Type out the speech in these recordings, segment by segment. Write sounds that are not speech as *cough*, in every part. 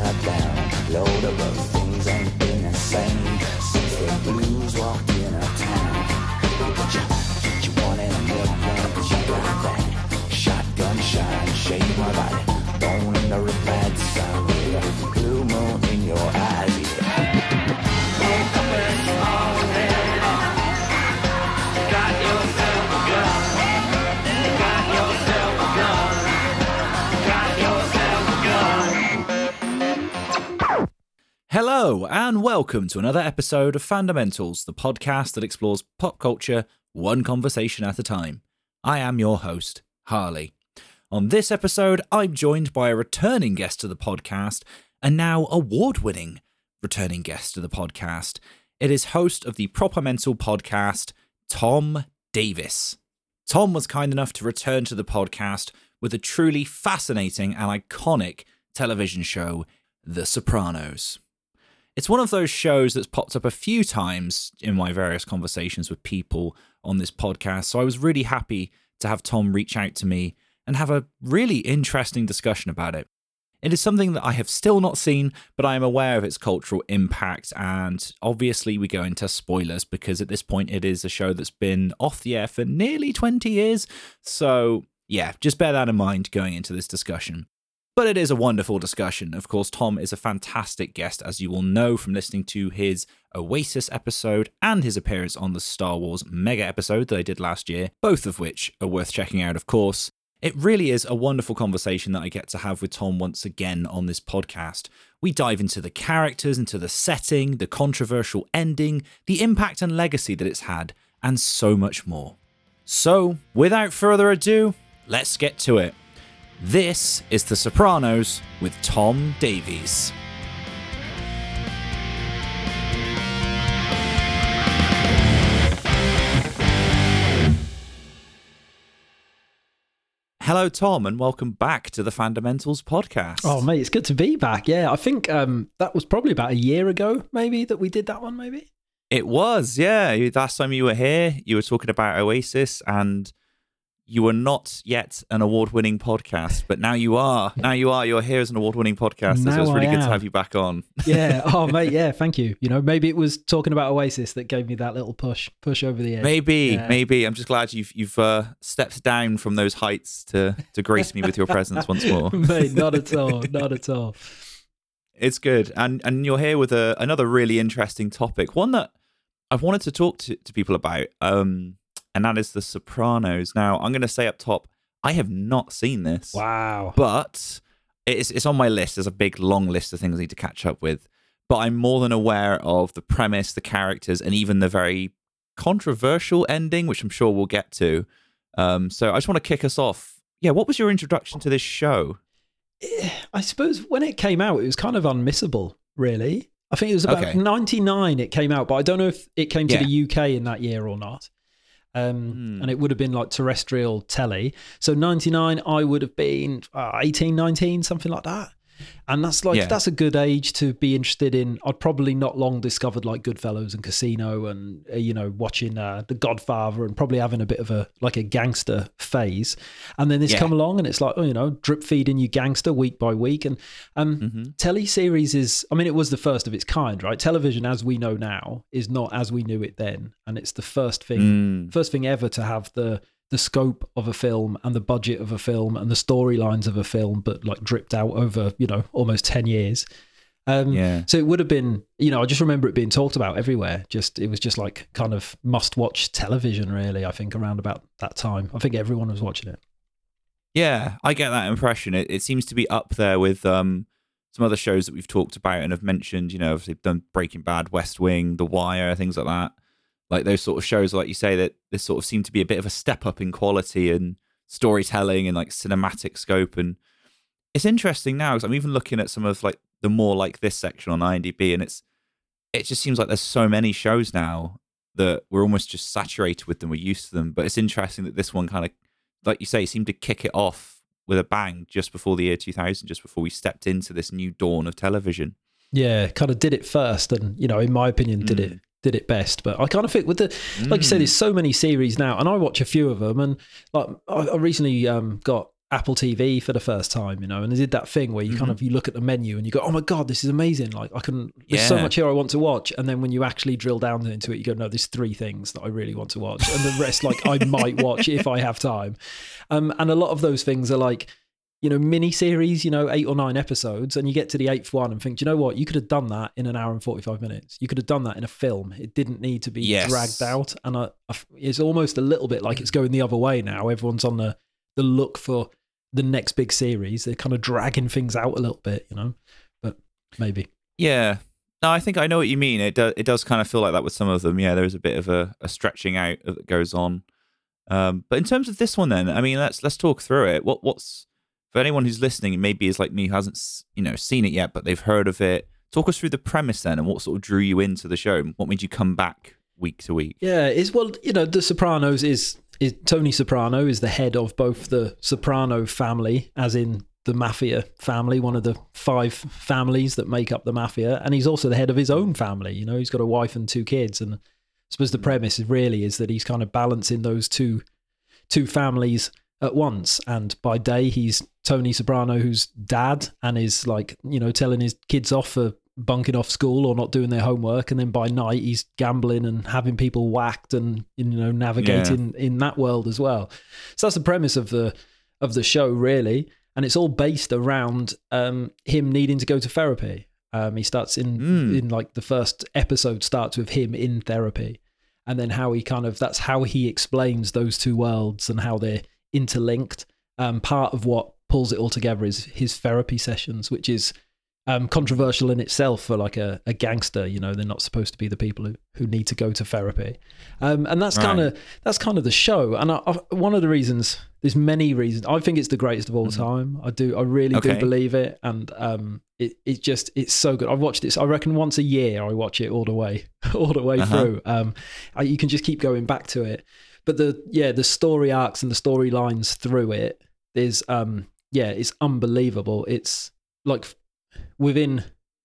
upside down. Load of things ain't been the same since the blues walked Hello, and welcome to another episode of Fandomentals, the podcast that explores pop culture one conversation at a time. I am your host, Harley. On this episode, I'm joined by a returning guest to the podcast, and now award winning returning guest to the podcast. It is host of the Proper Mental podcast, Tom Davies. Tom was kind enough to return to the podcast with a truly fascinating and iconic television show, The Sopranos. It's one of those shows that's popped up a few times in my various conversations with people on this podcast. So I was really happy to have Tom reach out to me and have a really interesting discussion about it. It is something that I have still not seen, but I am aware of its cultural impact. And obviously, we go into spoilers because at this point, it is a show that's been off the air for nearly 20 years. So, yeah, just bear that in mind going into this discussion. But it is a wonderful discussion. Of course, Tom is a fantastic guest, as you will know from listening to his Oasis episode and his appearance on the Star Wars mega episode that I did last year, both of which are worth checking out, of course. It really is a wonderful conversation that I get to have with Tom once again on this podcast. We dive into the characters, into the setting, the controversial ending, the impact and legacy that it's had, and so much more. So, without further ado, let's get to it. This is The Sopranos with Tom Davies. Hello, Tom, and welcome back to the Fandomentals podcast. Oh, mate, it's good to be back. Yeah, I think um, that was probably about a year ago, maybe, that we did that one, maybe. It was, yeah. Last time you were here, you were talking about Oasis, and you were not yet an award-winning podcast, but now you are. Now you are. You're here as an award-winning podcast. so Now it's really I good to have you back on. *laughs* Yeah. Oh, mate, yeah, thank you. You know, maybe it was talking about Oasis that gave me that little push, push over the edge. Maybe, Yeah. maybe. I'm just glad you've you've uh, stepped down from those heights to to grace me with your presence once more. *laughs* mate, not at all. Not at all. It's good, and and you're here with a, another really interesting topic, one that I've wanted to talk to, to people about, um, and that is The Sopranos. Now, I'm going to say up top, I have not seen this, Wow. but it's it's on my list. There's a big long list of things I need to catch up with, but I'm more than aware of the premise, the characters, and even the very controversial ending, which I'm sure we'll get to. Um, so I just want to kick us off. Yeah, what was your introduction to this show? I suppose when it came out, it was kind of unmissable, really. I think it was about Okay. 99 it came out, but I don't know if it came to Yeah. the UK in that year or not. Um, Hmm. And it would have been like terrestrial telly. So 99, I would have been uh, 18, 19, something like that. And that's like, Yeah. that's a good age to be interested in. I'd probably not long discovered like Goodfellas and Casino and, uh, you know, watching uh, The Godfather and probably having a bit of a, like a gangster phase. And then this Yeah. come along and it's like, oh, you know, drip feeding you gangster week by week. And um, Mhm. teleseries is i mean it was the first of its kind right television as we know now is not as we knew it then and it's the first thing Mm. first thing ever to have the the scope of a film and the budget of a film and the storylines of a film but like dripped out over you know almost 10 years um Yeah. so it would have been you know i just remember it being talked about everywhere just it was just like kind of must watch television really i think around about that time i think everyone was watching it Yeah, I get that impression. It, it seems to be up there with um, some other shows that we've talked about and have mentioned. You know, they've done Breaking Bad, West Wing, The Wire, things like that. Like those sort of shows, like you say, that this sort of seemed to be a bit of a step up in quality and storytelling and like cinematic scope. And it's interesting now because I'm even looking at some of like the more like this section on IMDb, and it's it just seems like there's so many shows now that we're almost just saturated with them. We're used to them, but it's interesting that this one kind of like you say, seemed to kick it off with a bang just before the year 2000, just before we stepped into this new dawn of television. Yeah, kind of did it first, and you know, in my opinion, did Mm. it did it best. But I kind of think with the like you said, Mm. there's so many series now, and I watch a few of them. And like I, I recently um, got Apple TV for the first time, you know, and they did that thing where you kind of you look at the menu and you go, "Oh my god, this is amazing!" Like I can, there's so much here I want to watch, and then when you actually drill down into it, you go, "No, there's three things that I really want to watch," and the rest, like I might watch if I have time. Um, and a lot of those things are like, you know, mini series, you know, eight or nine episodes, and you get to the eighth one and think, "Do you know what? You could have done that in an hour and forty-five minutes. You could have done that in a film. It didn't need to be Yes. dragged out." And I, I it's almost a little bit like it's going the other way now. Everyone's on the the look for the next big series. They're kind of dragging things out a little bit, you know. But maybe. Yeah. No, I think I know what you mean. It does. It does kind of feel like that with some of them. Yeah, there is a bit of a, a stretching out that goes on. Um, but in terms of this one, then, I mean, let's let's talk through it. What what's for anyone who's listening, maybe is like me who hasn't you know seen it yet, but they've heard of it. Talk us through the premise then, and what sort of drew you into the show. and What made you come back week to week? Yeah, is well, you know, The Sopranos is is Tony Soprano is the head of both the Soprano family, as in the mafia family, one of the five families that make up the mafia, and he's also the head of his own family. You know, he's got a wife and two kids, and I suppose the premise is really is that he's kind of balancing those two two families at once. And by day, he's Tony Soprano, who's dad, and is like you know telling his kids off for bunking off school or not doing their homework, and then by night he's gambling and having people whacked and you know navigating in that world as well. So that's the premise of the of the show, really, and it's all based around um, him needing to go to therapy. Um, he starts in Mm. in like the first episode starts with him in therapy, and then how he kind of that's how he explains those two worlds and how they're interlinked. Um, part of what pulls it all together is his therapy sessions, which is um, controversial in itself for like a, a gangster. You know, they're not supposed to be the people who, who need to go to therapy, um, and that's Right. kind of that's kind of the show. And I, I, one of the reasons, there's many reasons. I think it's the greatest of all time. I do, I really Okay. do believe it, and um, it it just it's so good. I've watched this. I reckon once a year I watch it all the way, *laughs* all the way Uh-huh. through. Um, I, you can just keep going back to it. But the yeah, the story arcs and the storylines through it is um yeah, it's unbelievable. It's like within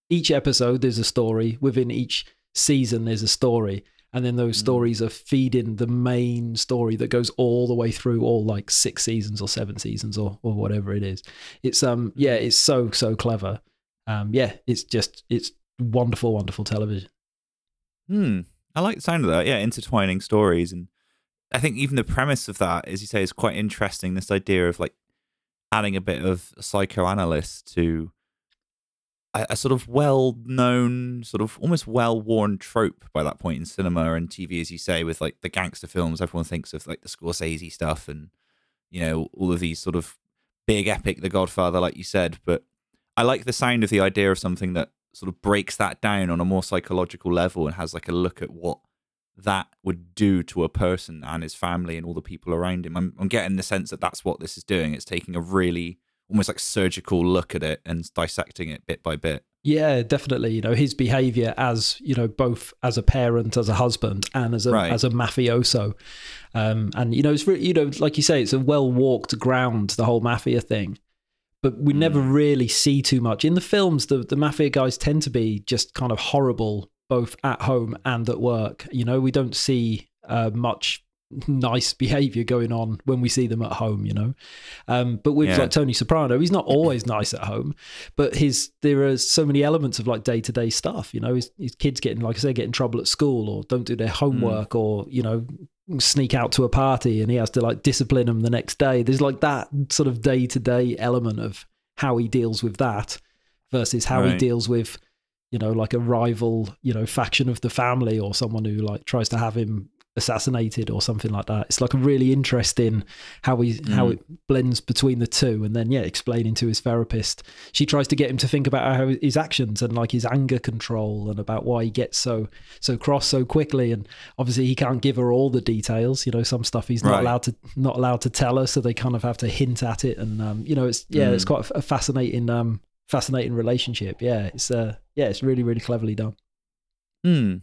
each episode there's a story, within each season there's a story, and then those stories are feeding the main story that goes all the way through all like six seasons or seven seasons or or whatever it is. It's um yeah, it's so so clever. Um yeah, it's just it's wonderful wonderful television. Hmm. I like the sound of that. Yeah, intertwining stories, and I think even the premise of that, as you say, is quite interesting. This idea of like adding a bit of psychoanalyst to a, a sort of well-known, sort of almost well-worn trope by that point in cinema and TV, as you say, with like the gangster films. Everyone thinks of like the Scorsese stuff and you know all of these sort of big epic, The Godfather, like you said. But I like the sound of the idea of something that sort of breaks that down on a more psychological level and has like a look at what that would do to a person and his family and all the people around him. I'm, I'm getting the sense that that's what this is doing. It's taking a really almost like surgical look at it and dissecting it bit by bit. Yeah, definitely. You know, his behavior as, you know, both as a parent, as a husband, and as a Right. as a mafioso. Um, and you know, it's really, you know, like you say, it's a well walked ground, the whole mafia thing. But we never really see too much. In the films, the, the mafia guys tend to be just kind of horrible, both at home and at work. You know, we don't see uh, much nice *laughs* behavior going on when we see them at home, you know. Um, but with Yeah. like Tony Soprano, he's not always nice at home but his there are so many elements of like day to day stuff. You know, his, his kids getting like I say, get in trouble at school or don't do their homework or you know sneak out to a party and he has to like discipline them the next day. There's like that sort of day to day element of how he deals with that versus how he deals with you know like a rival you know faction of the family or someone who like tries to have him assassinated or something like that. It's like a really interesting how he how Mm. it blends between the two, and then yeah, explaining to his therapist. She tries to get him to think about how his actions and like his anger control and about why he gets so so cross so quickly. And obviously, he can't give her all the details. You know, some stuff he's not Right. allowed to not allowed to tell her, so they kind of have to hint at it. And um, you know, it's yeah, it's Mm. quite a fascinating um fascinating relationship. Yeah, it's uh yeah, it's really really cleverly done. Hmm.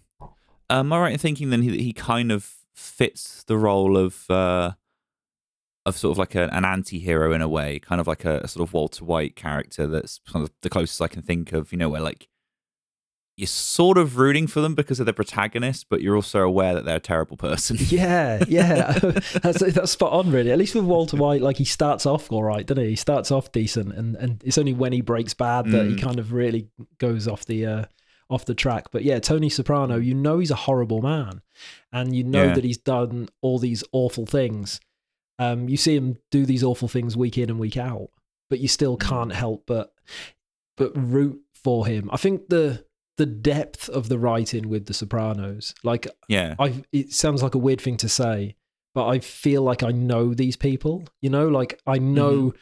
Am I right in thinking then he, he kind of fits the role of uh, of sort of like a, an anti-hero in a way, kind of like a, a sort of Walter White character that's kind of the closest I can think of, you know, where like you're sort of rooting for them because of the protagonist, but you're also aware that they're a terrible person. *laughs* Yeah, yeah, *laughs* that's that's spot on. Really, at least with Walter White, like he starts off all right, doesn't he? He starts off decent, and and it's only when he breaks bad that he Mm. kind of really goes off the uh, off the track. But yeah, Tony Soprano, you know he's a horrible man, and you know Yeah. that he's done all these awful things. Um, you see him do these awful things week in and week out, but you still Mm. can't help but but root for him. I think the the depth of the writing with The Sopranos, like yeah. I it sounds like a weird thing to say, but I feel like I know these people. You know, like I know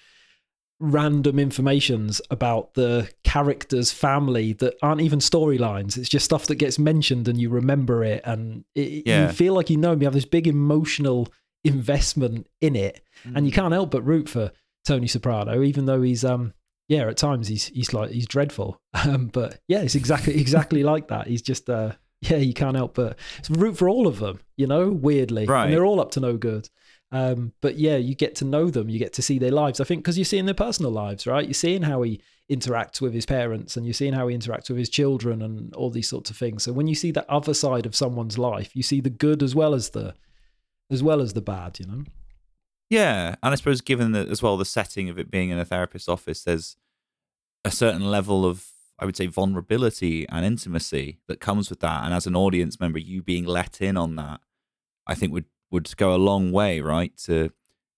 random informations about the character's family that aren't even storylines. It's just stuff that gets mentioned and you remember it, and it, Yeah. you feel like you know. 'em. You have this big emotional investment in it, and you Mm. can't help but root for Tony Soprano, even though he's um yeah at times he's he's like he's dreadful. *laughs* Um, but yeah, it's exactly exactly like that. He's just uh yeah you can't help but It's root for all of them. You know, weirdly, Right. and they're all up to no good. Um, but yeah, you get to know them, you get to see their lives. I think because you're seeing their personal lives, right? You're seeing how he interacts with his parents, and you're seeing how he interacts with his children, and all these sorts of things. So when you see the other side of someone's life, you see the good as well as the as well as the bad. You know. Yeah, and I suppose given that as well the setting of it being in a therapist's office, there's a certain level of I would say vulnerability and intimacy that comes with that, and as an audience member, you being let in on that, I think would would go a long way, right, to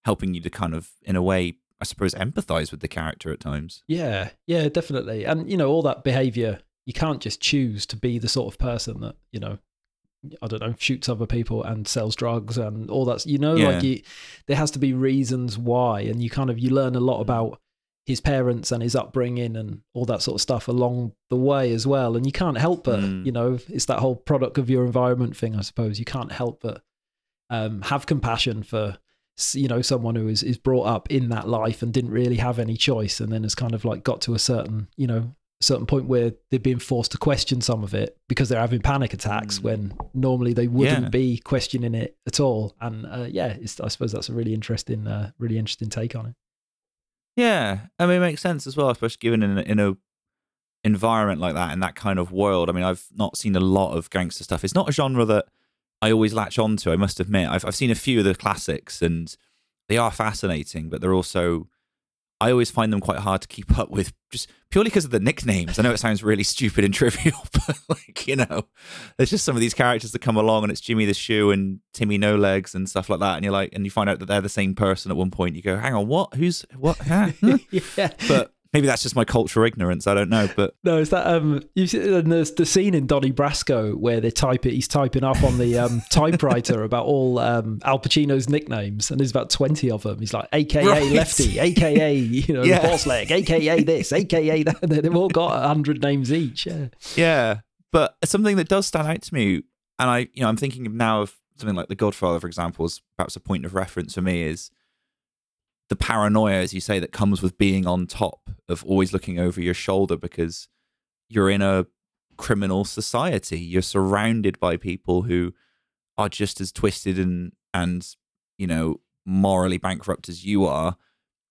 helping you to kind of in a way, I suppose, empathize with the character at times. Yeah, yeah, definitely. And you know, all that behavior, you can't just choose to be the sort of person that, you know, I don't know, shoots other people and sells drugs and all that. You know, Yeah. like you there has to be reasons why and you kind of you learn a lot about his parents and his upbringing and all that sort of stuff along the way as well. And you can't help but, Mm. you know, it's that whole product of your environment thing, I suppose. You can't help but um, have compassion for you know someone who is is brought up in that life and didn't really have any choice and then has kind of like got to a certain you know certain point where they're being forced to question some of it because they're having panic attacks Mm. when normally they wouldn't Yeah. be questioning it at all and uh, yeah it's, i suppose that's a really interesting uh, really interesting take on it Yeah, I mean, it makes sense as well, especially given in a, in a environment like that, in that kind of world. I mean, I've not seen a lot of gangster stuff. It's not a genre that I always latch onto. I must admit, I've I've seen a few of the classics, and they are fascinating, but they're also I always find them quite hard to keep up with, just purely because of the nicknames. I know it sounds really stupid and *laughs* trivial, *laughs* but like you know, there's just some of these characters that come along, and it's Jimmy the Shoe and Timmy No Legs and stuff like that, and you're like, and you find out that they're the same person at one point. You go, hang on, what? Who's what? Huh? *laughs* Yeah but maybe that's just my cultural ignorance. I don't know, but no it's that um you see and there's the scene in donnie brasco where they type it he's typing up on the um *laughs* typewriter about all um al pacino's nicknames and there's about 20 of them he's like aka Right. lefty aka you know Yeah. horse leg aka this aka that *laughs* they've all got 100 names each yeah yeah. But something that does stand out to me, and I, you know, I'm thinking now of something like The Godfather, for example, as perhaps a point of reference for me is the paranoia, as you say, that comes with being on top of always looking over your shoulder because you're in a criminal society. You're surrounded by people who are just as twisted and and you know morally bankrupt as you are.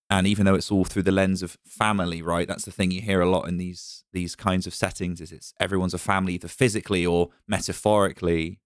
And even though it's all through the lens of family, right? That's the thing you hear a lot in these these kinds of settings. Is it's everyone's a family, either physically or metaphorically.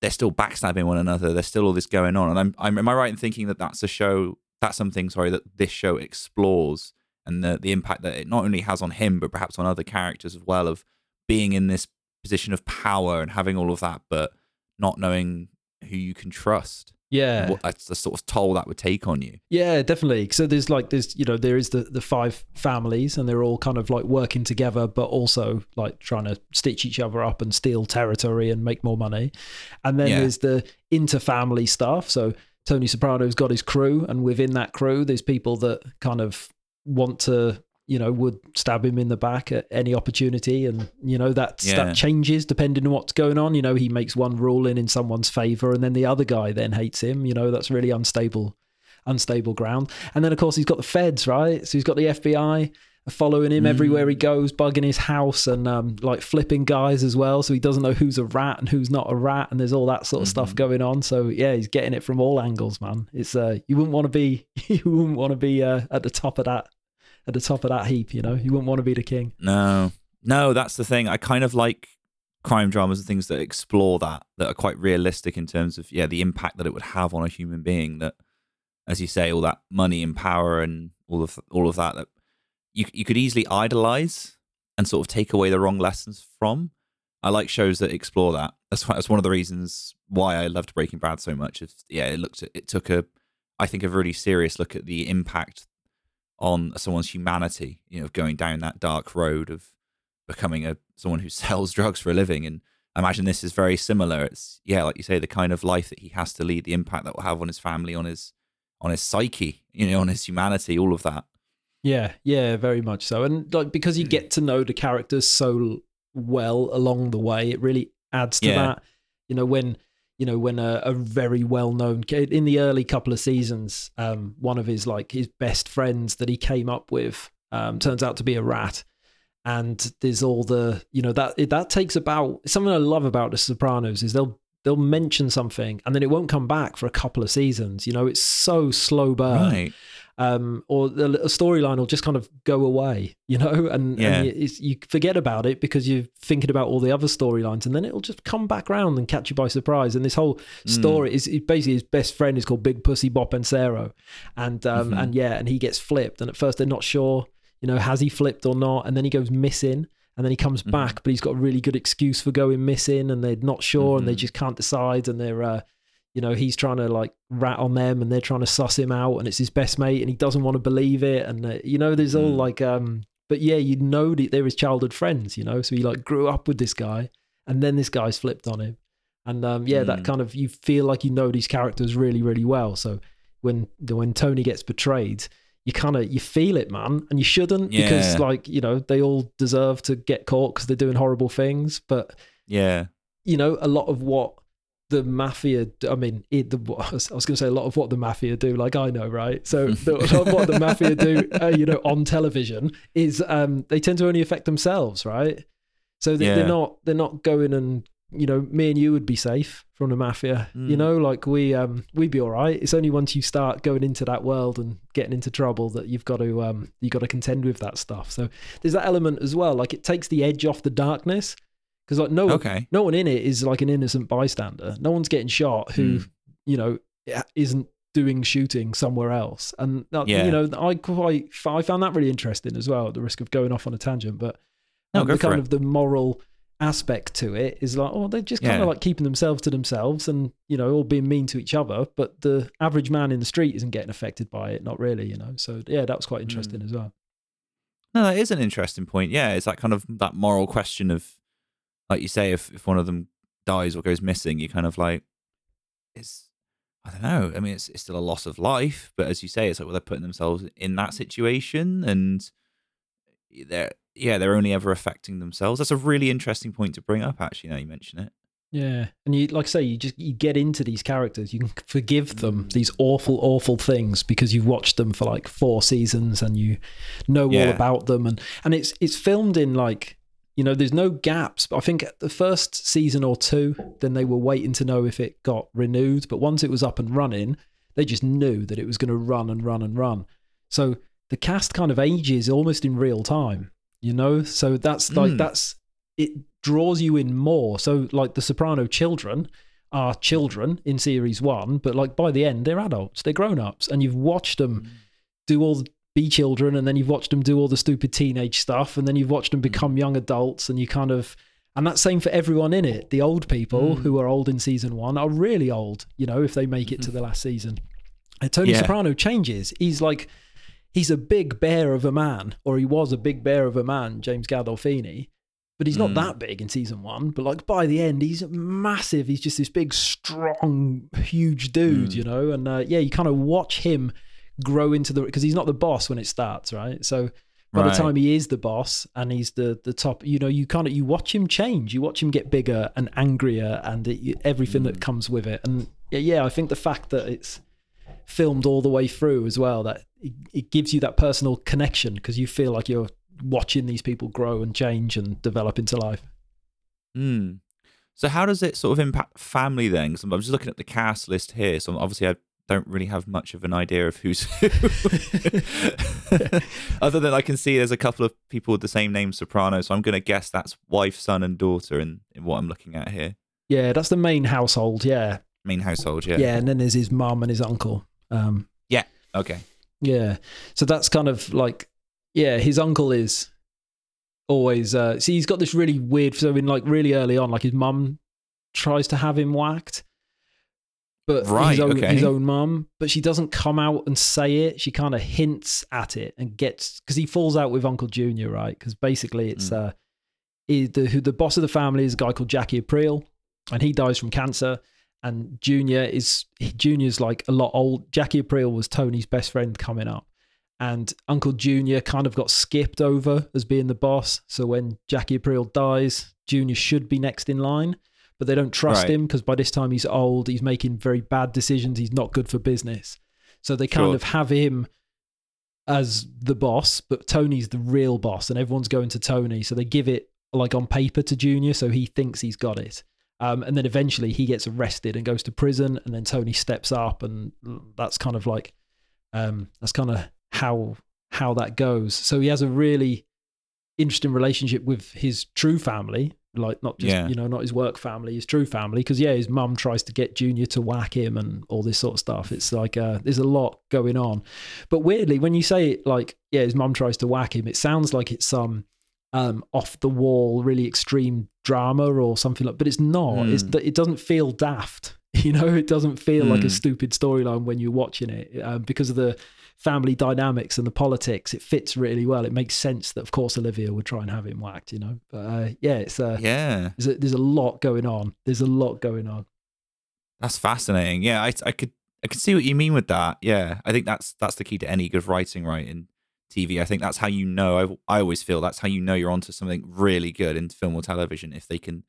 They're still backstabbing one another. There's still all this going on. And I'm, I'm am I right in thinking that that's a show? That's something, sorry, that this show explores and the the impact that it not only has on him, but perhaps on other characters as well of being in this position of power and having all of that, but not knowing who you can trust. yeah What that's the sort of toll that would take on you. Yeah, definitely. So there's like there's you know there is the the five families and they're all kind of like working together, but also like trying to stitch each other up and steal territory and make more money. And then Yeah. there's the interfamily stuff. So Tony Soprano's got his crew, and within that crew, there's people that kind of want to you know would stab him in the back at any opportunity and you know that Yeah. that changes depending on what's going on you know he makes one ruling in someone's favor and then the other guy then hates him you know that's really unstable unstable ground. And then, of course, he's got the feds, right? So he's got the FBI following him everywhere he goes, bugging his house and um, like flipping guys as well. So he doesn't know who's a rat and who's not a rat, and there's all that sort of stuff going on. So yeah, he's getting it from all angles, man. It's uh, you wouldn't want to be, *laughs* you wouldn't want to be uh, at the top of that, at the top of that heap. You know, you wouldn't want to be the king. No. No, that's the thing. I kind of like crime dramas and things that explore that, that are quite realistic in terms of yeah the impact that it would have on a human being. That, as you say, all that money and power and all of all of that that you you could easily idolize and sort of take away the wrong lessons from. I like shows that explore that. That's that's one of the reasons why I loved Breaking Bad so much. Is yeah, it looked it took a I think a really serious look at the impact on someone's humanity. You know, going down that dark road of becoming a someone who *laughs* sells drugs for a living. And I imagine this is very similar. It's yeah, like you say, the kind of life that he has to lead, the impact that will have on his family, on his on his psyche, you know, on his humanity, all of that. Yeah, yeah, very much so. And like because you get to know the characters so well along the way, it really adds to Yeah. that. You know, when you know when a, a very well known kid in the early couple of seasons, um, one of his like his best friends that he came up with um, turns out to be a rat. And there's all the you know that that takes about something I love about the Sopranos is they'll they'll mention something and then it won't come back for a couple of seasons. You know, it's so slow burn Right. Um, or the a storyline will just kind of go away, you know, *laughs* and, Yeah. and you, you forget about it because you're thinking about all the other storylines, and then it'll just come back around and catch you by surprise. And this whole story is is basically his best friend is called Big Pussy Bonpensiero, and um, Mhm. and yeah, and he gets flipped, and at first they're not sure, you know, has he flipped or not, and then he goes missing. And then he comes Mhm. back, but he's got a really good excuse for going missing, and they're not sure, and they Mhm. just can't decide, and they're, uh, you know, he's trying to like rat on them, and they're trying to suss him out, and it's his best mate, and he doesn't want to believe it, and uh, you know, there's all Mm. like, um, but yeah, you know, that they're his childhood friends, you know, so he like grew up with this guy, and then this guy's flipped on him, and um, yeah, that Mm. kind of you feel like you know these characters really, really well. So when when Tony gets betrayed, you kind of you feel it, man, and you shouldn't because like you know they all deserve to get caught because they're doing horrible things, but Yeah. you know, a lot of what the mafia, I mean, it, the, *laughs* I was going to say a lot of what the mafia do, like I know, right? So *laughs* the, a lot of what the mafia do, uh, you know, on television is um, they tend to only affect themselves, right? So they, Yeah. they're not they're not going and you know, me and you would be safe from the mafia. You Mm. know, like we um we'd be all right. It's only once you start going into that world and getting into trouble that you've got to um you got to contend with that stuff. So there's that element as well. Like it takes the edge off the darkness because like no Okay. no one in it is like an innocent bystander. No one's getting shot who, Mm. you know, isn't doing shooting somewhere else. And that, Yeah. you know, I quite I found that really interesting as well. At the risk of going off on a tangent, but No, um, the kind it. of the moral aspect to it is like, oh, they're just kind Yeah. of like keeping themselves to themselves and you know all being mean to each other. But the average man in the street isn't getting affected by it, not really, you know. So yeah, that was quite Mm. interesting as well. No, that is an interesting point. Yeah, it's that kind of that moral question of, like you say, if if one of them dies or goes missing, you kind of like, it's I don't know. I mean, it's it's still a loss of life, but as you say, it's like well, they're putting themselves in that situation, and they're yeah, they're only ever affecting themselves. That's a really interesting point to bring up. Actually, now you mention it. Yeah, and you like I say, you just you get into these characters. You can forgive them Mm. these awful, awful things because you've watched them for like four seasons and you know all about them. And and it's it's filmed in like you know there's no gaps. But I think the first season or two, then they were waiting to know if it got renewed. But once it was up and running, they just knew that it was going to run and run and run. So the cast kind of ages almost in real time. You know, so that's like Mm. that's it draws you in more. So like the Soprano children are children in series one, but like by the end they're adults, they're grown ups, and you've watched them do all the be children, and then you've watched them do all the stupid teenage stuff, and then you've watched them become young adults, and you kind of and that's same for everyone in it. The old people Mm. who are old in season one are really old, you know, if they make it to the last season. And Tony Yeah. Soprano changes. He's like he's a big bear of a man, or he was a big bear of a man, James Gandolfini. But he's not Mm. that big in season one. But like by the end, he's massive. He's just this big, strong, huge dude, Mm. you know. And uh, yeah, you kind of watch him grow into the because he's not the boss when it starts, right? So by Right. the time he is the boss and he's the the top, you know, you kind of you watch him change. You watch him get bigger and angrier and it, everything that comes with it. And yeah, yeah, I think the fact that it's filmed all the way through as well that it, it gives you that personal connection because you feel like you're watching these people grow and change and develop into life. Hmm. So how does it sort of impact family then? 'Cause I'm I'm just looking at the cast list here. So obviously, I, don't really have much of an idea of who's who. *laughs* Other than I can see there's a couple of people with the same name, Soprano. So I'm going to guess that's wife, son, and daughter in, in what I'm looking at here. Yeah, that's the main household. Yeah, Main household, yeah. yeah, and then there's his mum and his uncle. Um, yeah. Okay. Yeah. So that's kind of like, yeah, his uncle is always, uh, see, he's got this really weird, so in like really early on, like his mum tries to have him whacked, but Right, his own, okay. his own mum, but she doesn't come out and say it. She kind of hints at it and gets, because he falls out with Uncle Junior, right? Because basically it's, uh, he, the, who the boss of the family is a guy called Jackie Aprile, and he dies from cancer and Junior is Junior's like a lot old. Jackie Aprile was Tony's best friend coming up, and Uncle Junior kind of got skipped over as being the boss. So when Jackie Aprile dies, Junior should be next in line, but they don't trust Right. him because by this time he's old. He's making very bad decisions. He's not good for business. So they kind Sure. of have him as the boss, but Tony's the real boss, and everyone's going to Tony. So they give it like on paper to Junior, so he thinks he's got it. Um, and then eventually he gets arrested and goes to prison, and then Tony steps up, and that's kind of like um, that's kind of how how that goes. So he has a really interesting relationship with his true family, like not just Yeah. you know not his work family, his true family. Because yeah, his mum tries to get Junior to whack him and all this sort of stuff. It's like uh, there's a lot going on. But weirdly, when you say it like yeah, his mum tries to whack him, it sounds like it's some um, off the wall, really extreme drama or something like. But it's not. It's Mm. it doesn't feel daft. *laughs* You know, it doesn't feel like a Mm. stupid storyline when you're watching it um, because of the family dynamics and the politics. It fits really well. It makes sense that, of course, Olivia would try and have him whacked. You know, but uh, yeah, it's uh, Yeah. there's a, there's a lot going on. There's a lot going on. That's fascinating. Yeah, I, I could I could see what you mean with that. Yeah, I think that's that's the key to any good writing, right? In TV, I think that's how you know. I I always feel that's how you know you're onto something really good in film or television if they can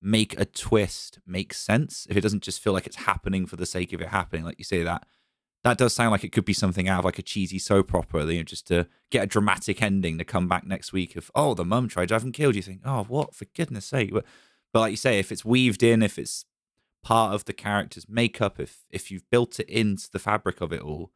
make a twist make sense. If it doesn't just feel like it's happening for the sake of it happening, like you say that. That does sound like it could be something out of like a cheesy soap opera, you know, just to get a dramatic ending to come back next week of, oh, the mum tried to have him killed. You think, oh, what? For goodness sake. But, but like you say, if it's weaved in, if it's part of the character's makeup if if you've built it into the fabric of it all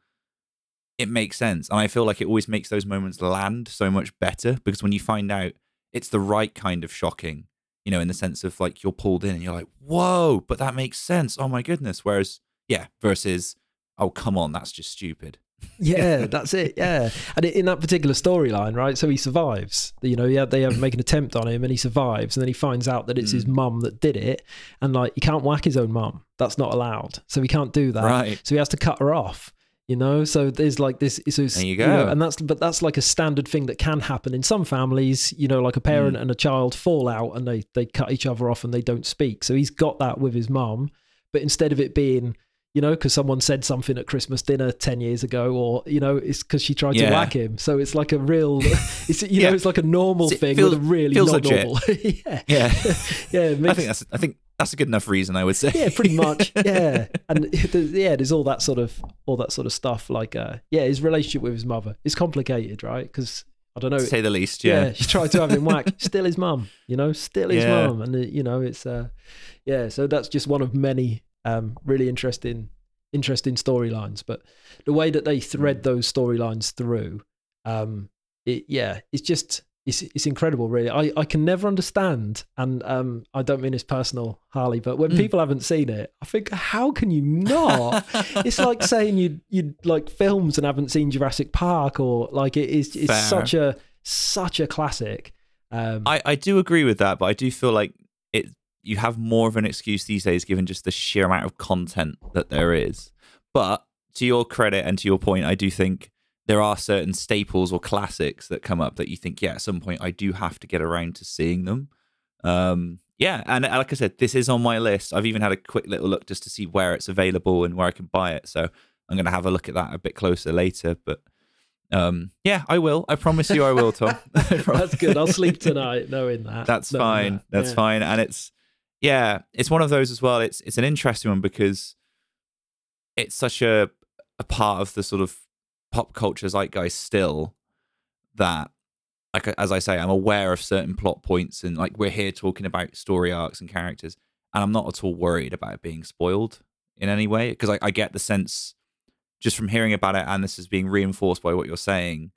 it makes sense and i feel like it always makes those moments land so much better because when you find out it's the right kind of shocking you know in the sense of like you're pulled in and you're like whoa but that makes sense oh my goodness whereas yeah versus oh come on that's just stupid *laughs* Yeah, that's it. Yeah, and in that particular storyline, right? So he survives. You know, yeah, they make an attempt on him, and he survives, and then he finds out that it's his Mm. mum that did it, and like he can't whack his own mum. That's not allowed. So he can't do that. right So he has to cut her off. You know, so there's like this. So There you know, go. and that's but that's like a standard thing that can happen in some families. You know, like a parent Mm. and a child fall out and they they cut each other off and they don't speak. So he's got that with his mum, but instead of it being you know, because someone said something at Christmas dinner 10 years ago, or, you know, it's because she tried to whack him. So it's like a real, *laughs* it's, you Yeah. know, it's like a normal It thing feels- really feels not legit. normal. *laughs* yeah. yeah *laughs* Yeah. It i think that's i think that's a good enough reason i would say yeah, pretty much. Yeah. And yeah, there's all that sort of, all that sort of stuff. Like, uh, yeah, his relationship with his mother is complicated, right? Because I don't know. to say the least yeah. yeah, she tried to have him whacked. Still his mum, you know, still his Yeah. mum. And, uh, you know, it's, uh, yeah, so that's just one of many um, really interesting, interesting storylines. But the way that they thread Mm. those storylines through, um, it, yeah, it's just, it's, it's incredible, really. I, I can never understand, and um, I don't mean it's personal, Harley, but when Mm. people haven't seen it, I think, how can you not? *laughs* it's like saying you you like films and haven't seen Jurassic Park or like it is it's Fair. such a such a classic. Um, I, I do agree with that, but I do feel like. You have more of an excuse these days, given just the sheer amount of content that there is. But to your credit and to your point, I do think there are certain staples or classics that come up that you think, yeah, at some point I do have to get around to seeing them. Um, yeah, and like I said, this is on my list. I've even had a quick little look just to see where it's available and where I can buy it. So I'm going to have a look at that a bit closer later. But um, yeah, I will. I promise you, I will, Tom. *laughs* That's good. I'll sleep tonight knowing that. That's knowing fine. that. That's Yeah. fine. And it's yeah, it's one of those as well. It's it's an interesting one because it's such a a part of the sort of pop culture zeitgeist still that like as I say, I'm aware of certain plot points and like we're here talking about story arcs and characters, and I'm not at all worried about it being spoiled. in any way? Because I, I get the sense just from hearing about it, and this is being reinforced by what you're saying,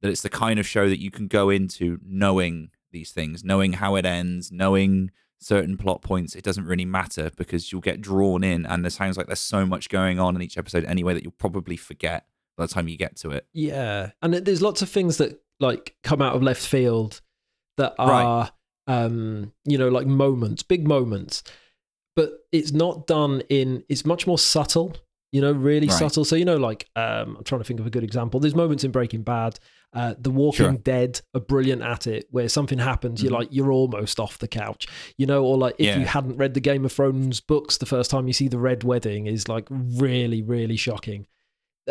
that it's the kind of show that you can go into knowing these things, knowing how it ends, knowing certain plot points. It doesn't really matter because you'll get drawn in, and there sounds like there's so much going on in each episode anyway that you'll probably forget by the time you get to it. Yeah, and there's lots of things that like come out of left field that are, um, you know, like moments, big moments, but it's not done in. It's much more subtle. You know, really Right. subtle. So you know, like um, I'm trying to think of a good example. There's moments in Breaking Bad. Uh, the Walking Sure. Dead are brilliant at it, where something happens, you're Mhm. like you're almost off the couch, you know, or like if Yeah. you hadn't read the Game of Thrones books, the first time you see the Red Wedding is like really, really shocking.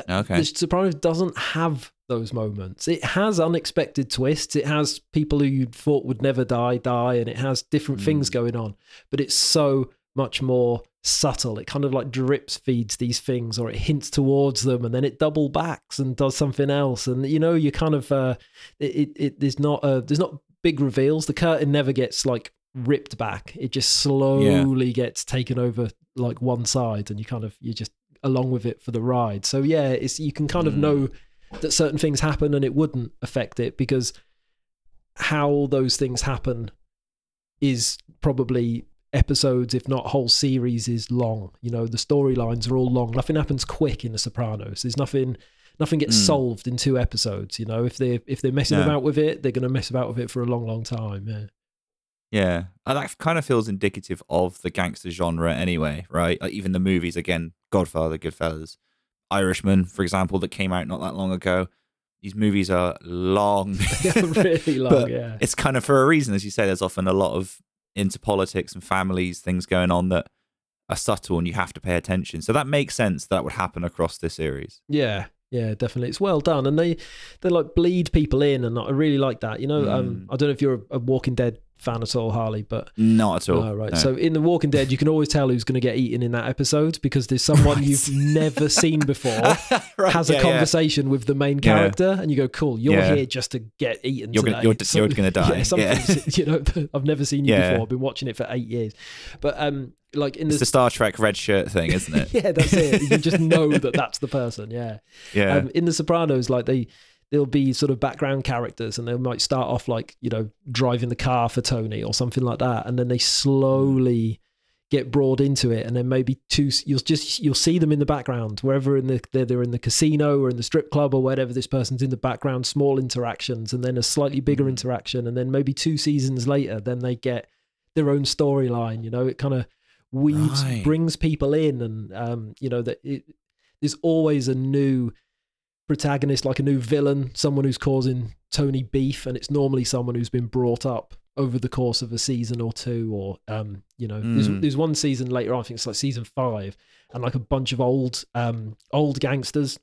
Okay. The Sopranos doesn't have those moments. It has unexpected twists. It has people who you thought would never die die, and it has different things Mm. going on. But it's so much more subtle. It kind of like drips feeds these things, or it hints towards them, and then it double backs and does something else. And you know, you kind of uh, it, it, it there's not uh there's not big reveals. The curtain never gets like ripped back. It just slowly gets taken over like one side, and you kind of you just along with it for the ride. So yeah, it's you can kind of Mm. know that certain things happen and it wouldn't affect it because how those things happen is probably episodes, if not whole series, is long. You know, the storylines are all long. Nothing happens quick in The Sopranos. There's nothing. Nothing gets Mm. solved in two episodes. You know, if they if they're messing No. about with it, they're going to mess about with it for a long, long time. Yeah. Yeah, and that kind of feels indicative of the gangster genre anyway, right? Like even the movies, again, Godfather, Goodfellas, Irishman, for example, that came out not that long ago. These movies are long, *laughs* really *laughs* long. Yeah. it's kind of for a reason, as you say. There's often a lot of into politics and families, things going on that are subtle, and you have to pay attention. So that makes sense that would happen across this series. Yeah, yeah, definitely. It's well done, and they they like bleed people in, and I really like that. You know, um, Mm. I don't know if you're a, a Walking Dead fan at all, Harley, but Not at all. Oh, right. no. So in The Walking Dead, you can always tell who's going to get eaten in that episode because there's someone Right. you've never seen before *laughs* Right, has yeah, a yeah. conversation with the main Yeah. character, and you go, "Cool, you're Yeah. here just to get eaten You're today." gonna- you're- So- you're gonna *laughs* die. Yeah, something Yeah. you know I've never seen you Yeah. before. I've been watching it for eight years, but um, like in It's the the Star Trek red shirt thing, isn't it? *laughs* yeah, that's it. You just know that that's the person. Yeah. yeah. Um, in The Sopranos, like they, there'll be sort of background characters, and they might start off like you know driving the car for Tony or something like that, and then they slowly get brought into it, and then maybe two, you'll just you'll see them in the background wherever in the they're, they're in the casino or in the strip club or whatever. This person's in the background, small interactions, and then a slightly bigger interaction, and then maybe two seasons later, then they get their own storyline. You know, it kind of weaves Right. brings people in, and um, you know that it, there's always a new protagonist, like a new villain, someone who's causing Tony beef, and it's normally someone who's been brought up over the course of a season or two, or um, you know, there's, Mm. there's one season later on, I think it's like season five, and like a bunch of old um old gangsters.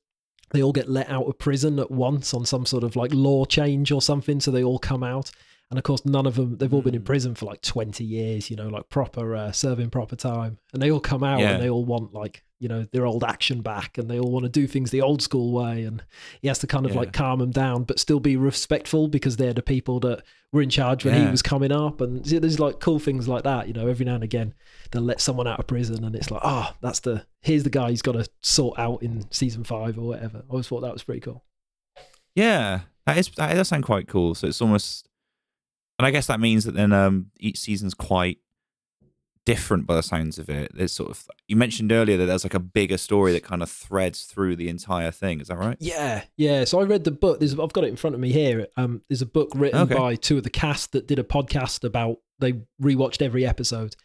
They all get let out of prison at once on some sort of like law change or something, so they all come out. And of course, none of them, they've all been in Mm. prison for like 20 years, you know, like proper uh, serving proper time. And they all come out Yeah. and they all want like, you know, their old action back and they all want to do things the old school way. And he has to kind of Yeah. like calm them down, but still be respectful because they're the people that were in charge when he was coming up. And there's like cool things like that, you know, every now and again they'll let someone out of prison and it's like, oh, that's the, here's the guy he's got to sort out in season five or whatever. I always thought that was pretty cool. Yeah, that is that does sound quite cool. So it's almost, and I guess that means that then um each season's quite different by the sounds of it. There's sort of you mentioned earlier that there's like a bigger story that kind of threads through the entire thing. Is that right? Yeah, yeah. So I read the book. There's, I've got it in front of me here. Um, there's a book written Okay. by two of the cast that did a podcast about. They rewatched every episode,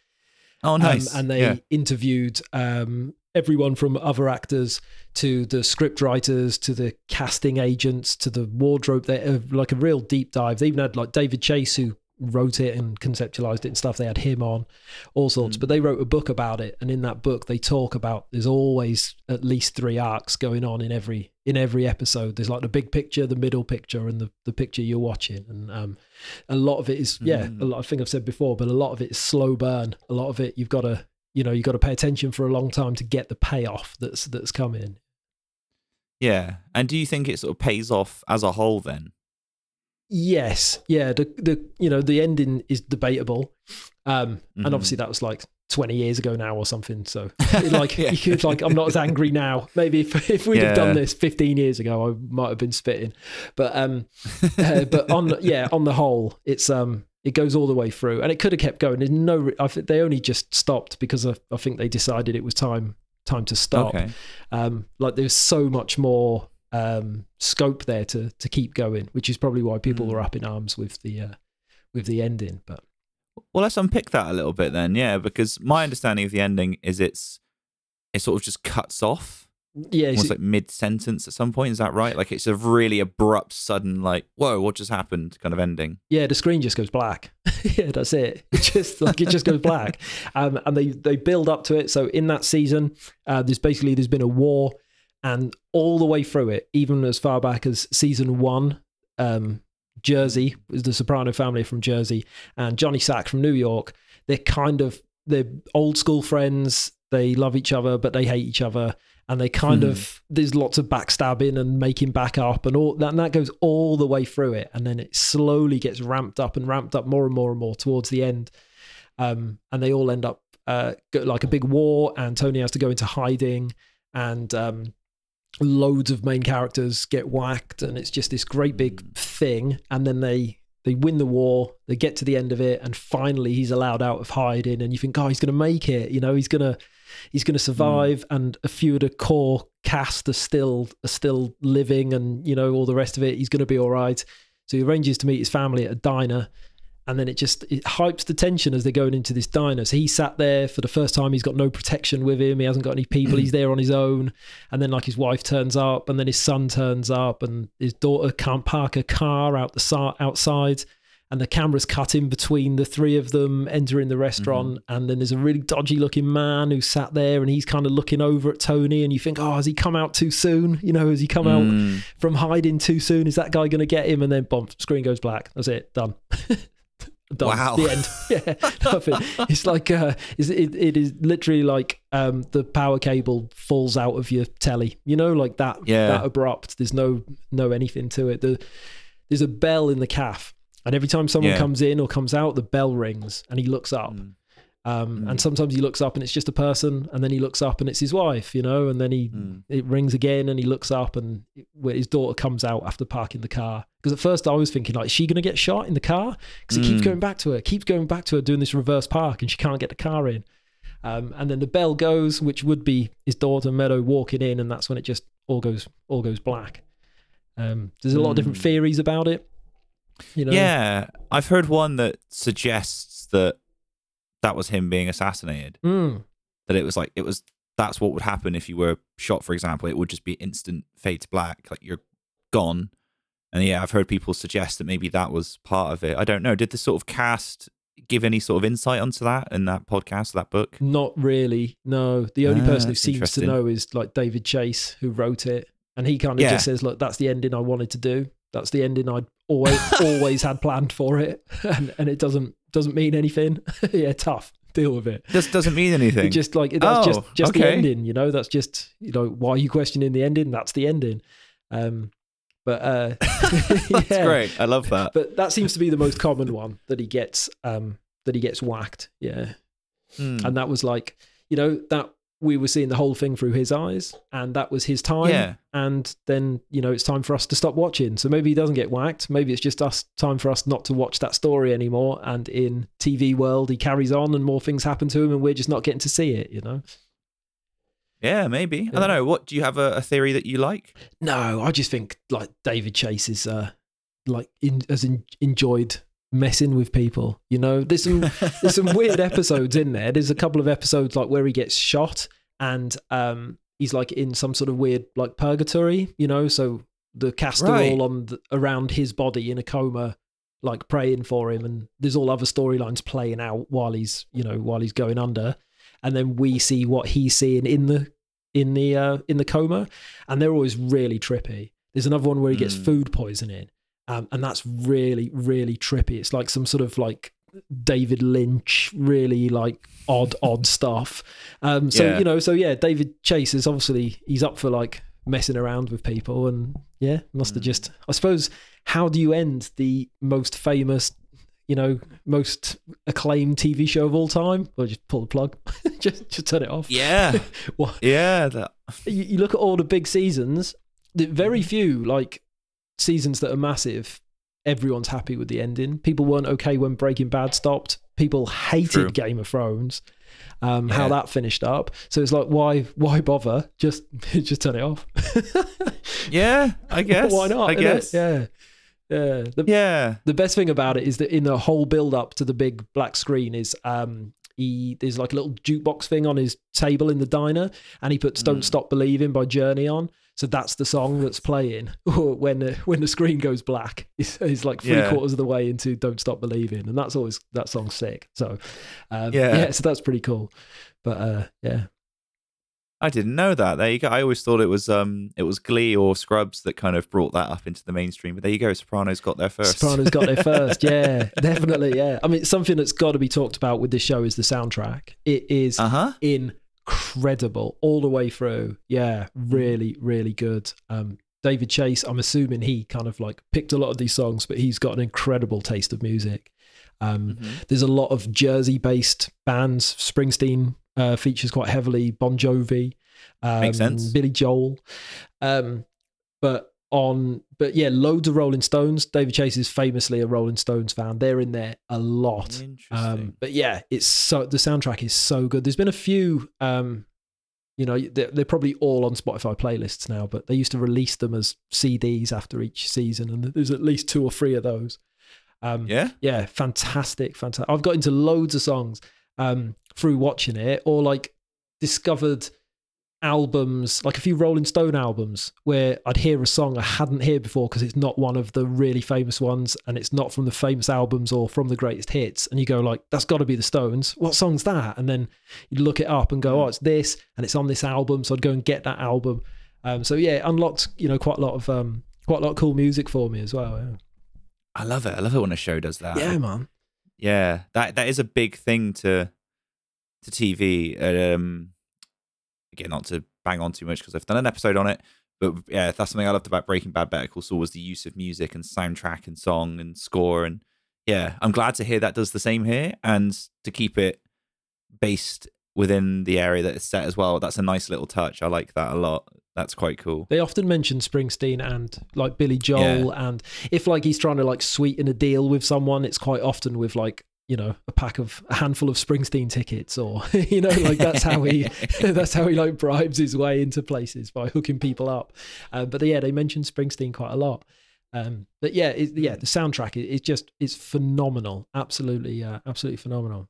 Oh, um, nice. and they yeah. interviewed um, everyone from other actors to the script writers to the casting agents to the wardrobe. They have like a real deep dive. They even had like David Chase who wrote it and conceptualized it and stuff. They had him on, all sorts. Mm. But they wrote a book about it, and in that book they talk about there's always at least three arcs going on in every in every episode. There's like the big picture, the middle picture, and the the picture you're watching. And um, a lot of it is yeah, Mm. a lot. I think I've said before, but a lot of it is slow burn. A lot of it you've got to you know you've got to pay attention for a long time to get the payoff that's that's coming. Yeah. And do you think it sort of pays off as a whole then? Yes, yeah. The the you know the ending is debatable, um, Mhm. and obviously that was like twenty years ago now or something. So *laughs* like Yeah. you could like I'm not as angry now. Maybe if if we'd have done this fifteen years ago, I might have been spitting. But um, uh, but on yeah, on the whole, it's um. It goes all the way through, and it could have kept going. There's no, I think they only just stopped because I, I think they decided it was time time to stop Okay. um, like there's so much more um, scope there to to keep going, which is probably why people Mm. were up in arms with the uh, with the ending. But Well, let's unpick that a little bit then. Yeah, because my understanding of the ending is it's it sort of just cuts off yeah, it's- like mid sentence at some point. Is that right? Like it's a really abrupt, sudden, like whoa, what just happened? Kind of ending. yeah, the screen just goes black. *laughs* yeah, that's it. *laughs* It just like it just goes black, *laughs* um, and they they build up to it. So in that season, uh, there's basically there's been a war, and all the way through it, even as far back as season one. Um, Jersey is the Soprano family from Jersey, and Johnny Sack from New York. They're kind of they're old school friends. They love each other, but they hate each other, and they kind Hmm. of there's lots of backstabbing and making back up, and all that. And that goes all the way through it, and then it slowly gets ramped up and ramped up more and more and more towards the end. Um, and they all end up uh, like a big war, and Tony has to go into hiding, and um, loads of main characters get whacked, and it's just this great big hmm. thing. And then they they win the war, they get to the end of it, and finally he's allowed out of hiding, and you think, oh, he's going to make it, you know, he's gonna he's going to hmm. survive, and a few of the core cast are still are still living, and you know all the rest of it, he's going to be all right. So he arranges to meet his family at a diner, and then it just it hypes the tension as they're going into this diner. So he sat there for the first time. He's got no protection with him. He hasn't got any people. He's *clears throat* there on his own. And then like his wife turns up, and then his son turns up, and his daughter can't park a car out the si- outside. And the camera's cut in between the three of them entering the restaurant. And then there's a really dodgy looking man who sat there and he's kind of looking over at Tony. And you think, oh, has he come out too soon? You know, has he come out Mm. from hiding too soon? Is that guy going to get him? And then, bomb, screen goes black. That's it. Done. Done. Wow. The end. *laughs* Yeah. *laughs* Nothing. It's like, uh, it's, it, it is literally like um, the power cable falls out of your telly, you know, like that, Yeah. that abrupt. There's no, no anything to it. The, there's a bell in the calf. And every time someone Yeah. comes in or comes out, the bell rings and he looks up. Mm. Um, Mm. And sometimes he looks up and it's just a person, and then he looks up and it's his wife, you know, and then he Mm. it rings again and he looks up and where his daughter comes out after parking the car. Because at first I was thinking like, is she going to get shot in the car? Because it keeps Mm. going back to her, keeps going back to her doing this reverse park, and she can't get the car in. Um, and then the bell goes, which would be his daughter Meadow walking in, and that's when it just all goes all goes black. Um, there's a lot of different Mm. theories about it. You know, Yeah, I've heard one that suggests that that was him being assassinated. Mm. That it was like it was that's what would happen if you were shot, for example. It would just be instant fade to black, like you're gone. And yeah, I've heard people suggest that maybe that was part of it. I don't know. Did the sort of cast give any sort of insight onto that in that podcast, that book? Not really. No, the only Ah, person who seems to know is like David Chase, who wrote it, and he kind of Yeah. just says, "Look, that's the ending I wanted to do. That's the ending I'd always *laughs* always had planned for it, and, and it doesn't doesn't mean anything. *laughs* yeah, tough. Deal with it. This doesn't mean anything. It just like that's just Oh, just the okay. ending. You know, that's just you know why are you questioning the ending? That's the ending. Um, but uh, *laughs* That's yeah. great. I love that. But that seems to be the most common one that he gets. Um, that he gets whacked. Yeah Hmm. and that was like you know that we were seeing the whole thing through his eyes and that was his time Yeah. and then you know it's time for us to stop watching so maybe he doesn't get whacked maybe it's just us time for us not to watch that story anymore and in tv world he carries on and more things happen to him and we're just not getting to see it you know Yeah, maybe. I don't know. What do you have a, a theory that you like? no i just think like david chase is uh like in, has en- enjoyed messing with people you know there's some there's some weird *laughs* episodes in there. There's a couple of episodes like where he gets shot and um he's like in some sort of weird like purgatory, you know, so the cast are Right. all on the, around his body in a coma like praying for him and there's all other storylines playing out while he's, you know, while he's going under. And then we see what he's seeing in the in the uh in the coma and they're always really trippy. There's another one where he gets Mm. food poisoning. Um, and that's really, really trippy. It's like some sort of like David Lynch, really like odd, odd *laughs* stuff. Um, so Yeah. you know, so yeah, David Chase is obviously he's up for like messing around with people, and yeah, must Mm. have just. I suppose how do you end the most famous, you know, most acclaimed TV show of all time? Well, just pull the plug, *laughs* just just turn it off. Yeah, *laughs* What? yeah. That, you, you look at all the big seasons. the- Very Mm-hmm. few like seasons that are massive. Everyone's happy with the ending. People weren't okay when Breaking Bad stopped. People hated True. Game of Thrones. Um, How that finished up. So it's like, why, why bother? Just, *laughs* just turn it off. yeah, I *laughs* guess. why not? I guess. Yeah, yeah. The, Yeah. the best thing about it is that in the whole build up to the big black screen is um he there's like a little jukebox thing on his table in the diner and he puts don't Mm. stop believing by journey on so that's the song that's playing *laughs* when the, when the screen goes black he's, he's like three Yeah. quarters of the way into don't stop believing and that's always that song's sick so um, Yeah. yeah so that's pretty cool but uh yeah I didn't know that. There you go. I always thought it was um it was Glee or Scrubs that kind of brought that up into the mainstream. But there you go. Sopranos got there first. Sopranos got there first. *laughs* Yeah, definitely. Yeah. I mean, something that's got to be talked about with this show is the soundtrack. It is Uh huh. Incredible all the way through. Yeah, really, really good. Um, David Chase, I'm assuming he kind of like picked a lot of these songs, but he's got an incredible taste of music. Um, There's a lot of Jersey based bands. Springsteen uh, features quite heavily, Bon Jovi, um, Makes sense. Billy Joel. Um, but on, but yeah, loads of Rolling Stones. David Chase is famously a Rolling Stones fan. They're in there a lot. Interesting. Um, but yeah, it's so the soundtrack is so good. There's been a few, um, you know, they're, they're probably all on Spotify playlists now, but they used to release them as CDs after each season, and there's at least two or three of those. Um, yeah. yeah, fantastic, fantastic. I've got into loads of songs um, through watching it, or like discovered albums, like a few Rolling Stone albums, where I'd hear a song I hadn't heard before because it's not one of the really famous ones, and it's not from the famous albums or from the greatest hits. And you go like, "That's got to be the Stones." What song's that? And then you look it up and go, "Oh, it's this," and it's on this album. So I'd go and get that album. Um, so yeah, it unlocked you know quite a lot of um, quite a lot of cool music for me as well. Yeah, I love it. I love it when a show does that. yeah man. Yeah, that that is a big thing to to TV. Um, again, not to bang on too much because I've done an episode on it, but yeah, that's something I loved about Breaking Bad. Better Call Saul was the use of music and soundtrack and song and score, and yeah, I'm glad to hear that does the same here and to keep it based within the area that it's set as well. That's a nice little touch. I like that a lot. That's quite cool. They often mention Springsteen and like Billy Joel, and if like he's trying to like sweeten a deal with someone, it's quite often with like you know a pack of a handful of Springsteen tickets, or *laughs* you know like that's how he *laughs* *laughs* that's how he like bribes his way into places by hooking people up. Uh, but yeah, they mentioned Springsteen quite a lot. Um, but yeah, it, yeah, the soundtrack is just it's phenomenal, absolutely, uh, absolutely phenomenal.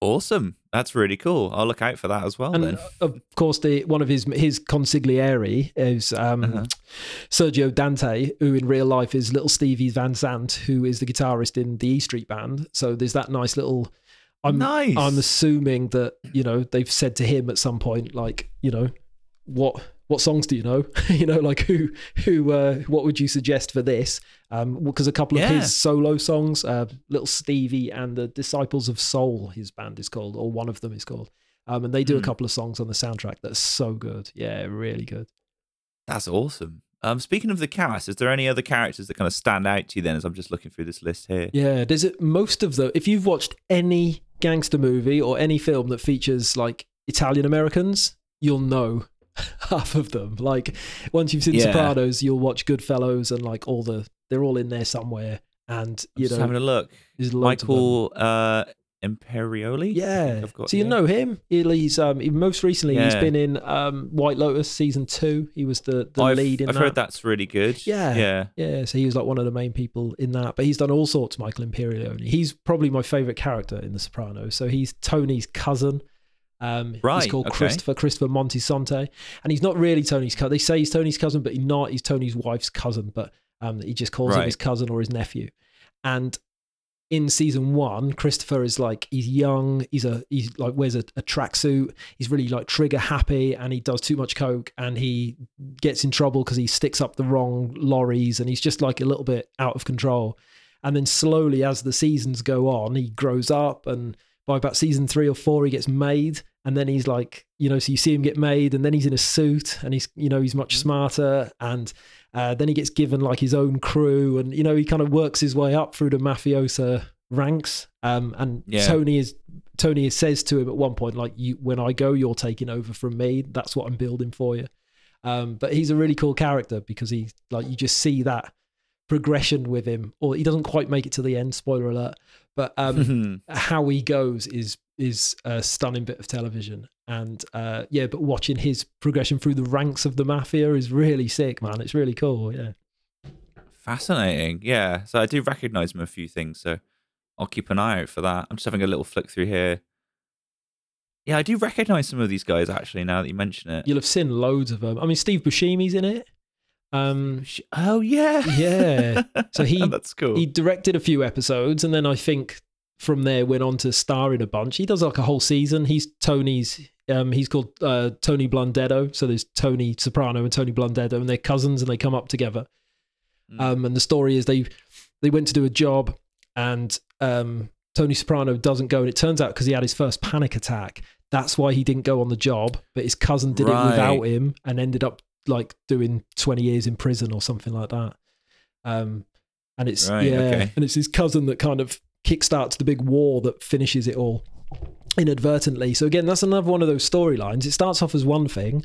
Awesome. That's really cool. I'll look out for that as well and then. uh, of course, the one of his his consigliere is um, Uh-huh. Silvio Dante, who in real life is little Stevie Van Zandt, who is the guitarist in the E Street Band. So there's that nice little. I'm nice. I'm assuming that you know they've said to him at some point, like you know, what what songs do you know? *laughs* you know, like who who uh, what would you suggest for this? Um, because a couple of Yeah. his solo songs, uh, Little Stevie and the Disciples of Soul, his band is called, or one of them is called. Um, and they do a Hmm. couple of songs on the soundtrack that's so good. Yeah, really good. That's awesome. Um, speaking of the cast, is there any other characters that kind of stand out to you then as I'm just looking through this list here? Yeah, there's it. Most of the if you've watched any gangster movie or any film that features like Italian Americans, you'll know *laughs* half of them. Like once you've seen Yeah. Sopranos, you'll watch Goodfellas and like all the they're all in there somewhere. And I'm you just know, having a look. there's loads of them. Michael uh, Imperioli? Yeah. think I've got So you know him. He- He's um he- most recently he's been in um White Lotus season two. He was the the I've, lead in I've that. heard that's really good. Yeah. Yeah. Yeah, so he was like one of the main people in that. But he's done all sorts, Michael Imperioli. He's probably my favorite character in The Sopranos. So he's Tony's cousin. Um, Right, He's called okay. Christopher, Christopher Moltisanti. And he's not really Tony's cousin. They say he's Tony's cousin, but he's not. He's Tony's wife's cousin, but um, he just calls him his cousin or his nephew. And in season one, Christopher is like he's young. He's a he's like wears a, a tracksuit. He's really like trigger happy, and he does too much coke, and he gets in trouble because he sticks up the wrong lorries, and he's just like a little bit out of control. And then slowly, as the seasons go on, he grows up, and by about season three or four, he gets made, and then he's like, you know, so you see him get made, and then he's in a suit, and he's, you know, he's much smarter, and uh, then he gets given like his own crew, and you know, he kind of works his way up through the mafiosa ranks. Um, and Yeah. Tony is Tony says to him at one point, like, "You, when I go, you're taking over from me. That's what I'm building for you." Um, but he's a really cool character because he, like, you just see that progression with him, or he doesn't quite make it to the end. Spoiler alert! But um, *laughs* how he goes is is a stunning bit of television and uh yeah but watching his progression through the ranks of the mafia is really sick man it's really cool yeah Fascinating. Yeah. So I do recognize him a few things. So I'll keep an eye out for that. I'm just having a little flick through here. Yeah, I do recognize some of these guys actually now that you mention it. you'll have seen loads of them i mean steve buscemi's in it um Oh, yeah. Yeah. So he- *laughs* That's cool. he directed a few episodes and then i think from there went on to star in a bunch he does like a whole season he's tony's um he's called uh tony blundetto so there's tony soprano and tony blundetto and they're cousins and they come up together Mm. Um, and the story is they they went to do a job, and um, Tony Soprano doesn't go, and it turns out because he had his first panic attack, that's why he didn't go on the job. But his cousin did Right. it without him, and ended up like doing twenty years in prison or something like that. Um, and it's Right, yeah, okay. and it's his cousin that kind of kickstarts the big war that finishes it all inadvertently. So again, that's another one of those storylines. It starts off as one thing,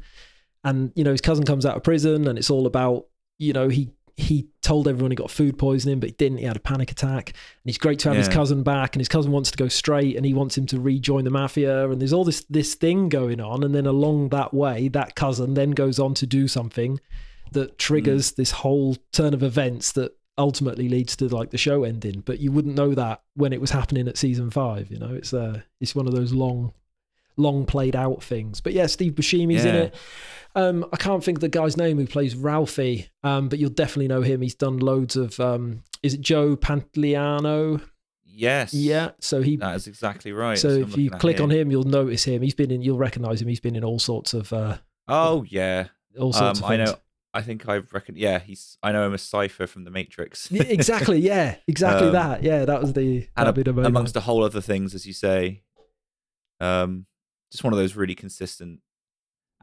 and you know his cousin comes out of prison, and it's all about you know he he told everyone he got food poisoning, but he didn't. He had a panic attack, and it's great to have his cousin back, and his cousin wants to go straight, and he wants him to rejoin the mafia, and there's all this this thing going on, and then along that way, that cousin then goes on to do something that triggers mm. this whole turn of events that ultimately leads to like the show ending but you wouldn't know that when it was happening at season five you know it's uh it's one of those long long played out things but yeah steve buscemi's in it um i can't think of the guy's name who plays ralphie um but you'll definitely know him he's done loads of um is it joe pantoliano yes. yeah so he That is exactly right. so if you click here. on him you'll notice him he's been in you'll recognize him he's been in all sorts of uh Oh, yeah. all sorts Um, of I things. know. I think I reckon. Yeah, he's. I know him as Cypher from The Matrix. Yeah, exactly *laughs* yeah exactly Um, that yeah that was the and be the amongst a whole other things, as you say. Um, just one of those really consistent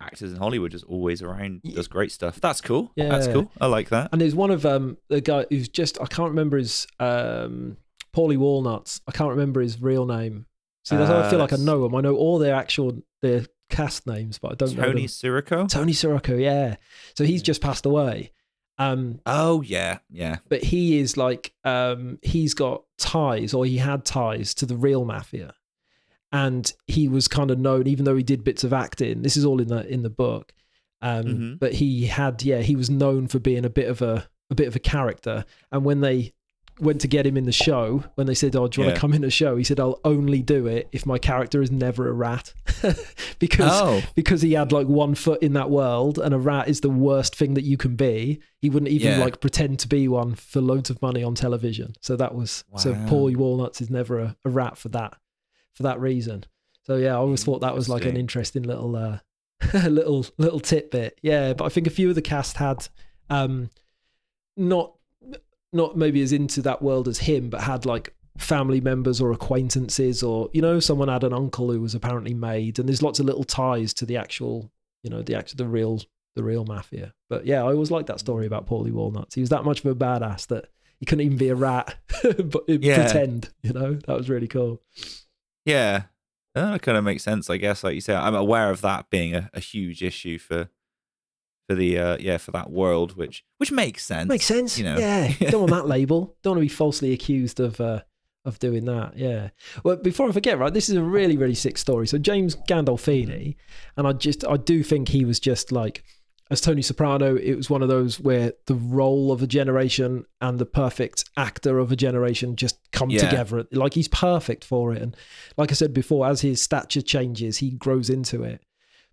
actors in Hollywood, just always around, does great stuff. That's cool. Yeah, That's cool. I like that. And there's one of um the guy who's just I can't remember his um Paulie Walnuts. I can't remember his real name. See, that's how I Uh, feel like I know him. I know all their actual their cast names, but I don't know Tony. Sirico. Tony Sirico, yeah. So he's Yeah. just passed away. Um, Oh yeah, yeah. but he is like um he's got ties or he had ties to the real mafia. And he was kind of known, even though he did bits of acting. This is all in the in the book. Um, Mhm. but he had, yeah, he was known for being a bit of a a bit of a character. And when they went to get him in the show, when they said, "Oh, do you want Yeah. to come in the show?" He said, "I'll only do it if my character is never a rat," *laughs* because Oh, because he had like one foot in that world, and a rat is the worst thing that you can be. He wouldn't even Yeah. like pretend to be one for loads of money on television. So that was so Wow. Paulie Walnuts is never a, a rat for that for that reason. So yeah, I always thought that was like an interesting little uh, *laughs* little little tidbit. Yeah, but I think a few of the cast had um, not not maybe as into that world as him, but had like family members or acquaintances, or you know, someone had an uncle who was apparently made, and there's lots of little ties to the actual, you know, the actual the real the real mafia. But yeah, I always liked that story about Paulie Walnuts. He was that much of a badass that he couldn't even be a rat, *laughs* but Yeah. pretend. You know, that was really cool. yeah. That kind of makes sense, I guess. Like you say, I'm aware of that being a, a huge issue for for the uh, yeah for that world, which which makes sense. Makes sense. You know. Yeah. *laughs* Don't want that label. Don't want to be falsely accused of uh, of doing that. Yeah. Well, before I forget, right, this is a really, really sick story. So James Gandolfini, and I just I do think he was just like as Tony Soprano, it was one of those where the role of a generation and the perfect actor of a generation just come Yeah. together. Like he's perfect for it. And like I said before, as his stature changes, he grows into it.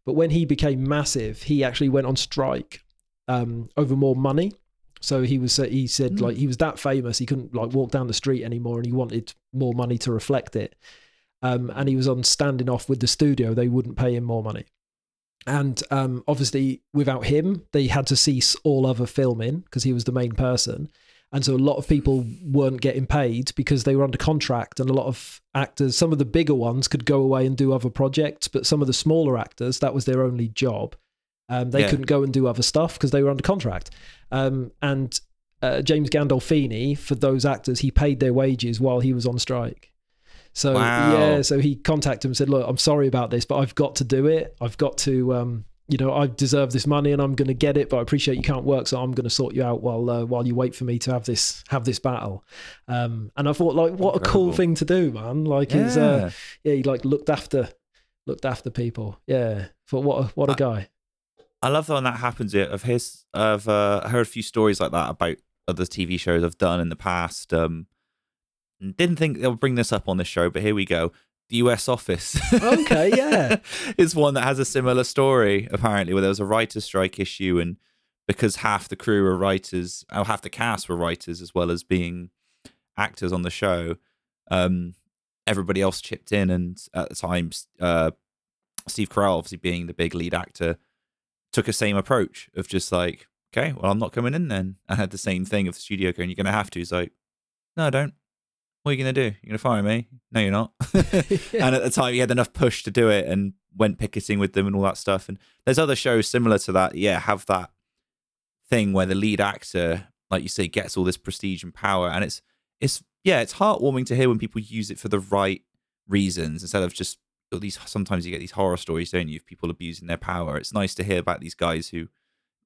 But when he became massive, he actually went on strike um, over more money. So he was he said Mm. like he was that famous he couldn't like walk down the street anymore, and he wanted more money to reflect it. Um, and he was on standing off with the studio; they wouldn't pay him more money. And um, obviously, without him, they had to cease all other filming because he was the main person. And so a lot of people weren't getting paid because they were under contract and a lot of actors some of the bigger ones could go away and do other projects but some of the smaller actors that was their only job um, they Yeah. couldn't go and do other stuff because they were under contract um, and uh, james gandolfini for those actors he paid their wages while he was on strike so Wow. yeah so he contacted him and said look i'm sorry about this but i've got to do it i've got to um, you know, I deserve this money and I'm going to get it, but I appreciate you can't work, so I'm going to sort you out while uh, while you wait for me to have this have this battle. Um, and I thought, like, what a cool thing to do, man! Like, it's uh, yeah, he like looked after looked after people. Yeah, thought what a what a guy. I love that when that happens. yeah, Of his, I've uh, heard a few stories like that about other TV shows I've done in the past. Um, didn't think they'll bring this up on this show, but here we go. The U.S. Office. Okay, yeah. *laughs* is one that has a similar story apparently, where there was a writer's strike issue, and because half the crew were writers, or half the cast were writers as well as being actors on the show, um, everybody else chipped in, and at the time, uh, Steve Carell, obviously being the big lead actor, took a same approach of just like, okay, well, I'm not coming in then. I had the same thing of the studio going, you're going to have to. He's like, no, I don't. What are you going to do? You're going to fire me? No, you're not. *laughs* *laughs* and at the time, he had enough push to do it and went picketing with them and all that stuff. And there's other shows similar to that. Yeah, have that thing where the lead actor, like you say, gets all this prestige and power. And it's, it's, yeah, it's heartwarming to hear when people use it for the right reasons instead of just these. Sometimes you get these horror stories, don't you, of people abusing their power. It's nice to hear about these guys who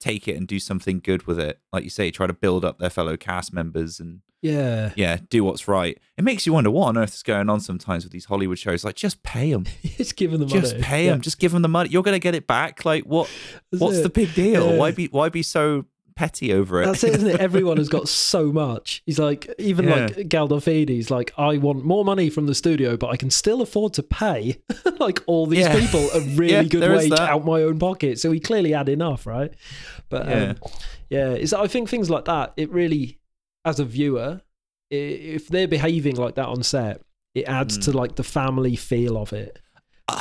take it and do something good with it. Like you say, try to build up their fellow cast members and yeah, yeah, do what's right. It makes you wonder what on earth is going on sometimes with these Hollywood shows. Like, just pay them, just *laughs* giving them the money. just pay Yeah. them, just give them the money. You're going to get it back. Like, what? That's What's it. the big deal? Yeah. Why be why be so petty over it? That's it, isn't it? *laughs* Everyone has got so much. He's like, even Yeah. like Gandolfini's like, I want more money from the studio, but I can still afford to pay *laughs* like all these Yeah. people a *laughs* really Yeah, good wage out my own pocket. So he clearly had enough, right? But Yeah. um, yeah, it's, I think things like that, it really, as a viewer, if they're behaving like that on set, it adds Mm. to like the family feel of it.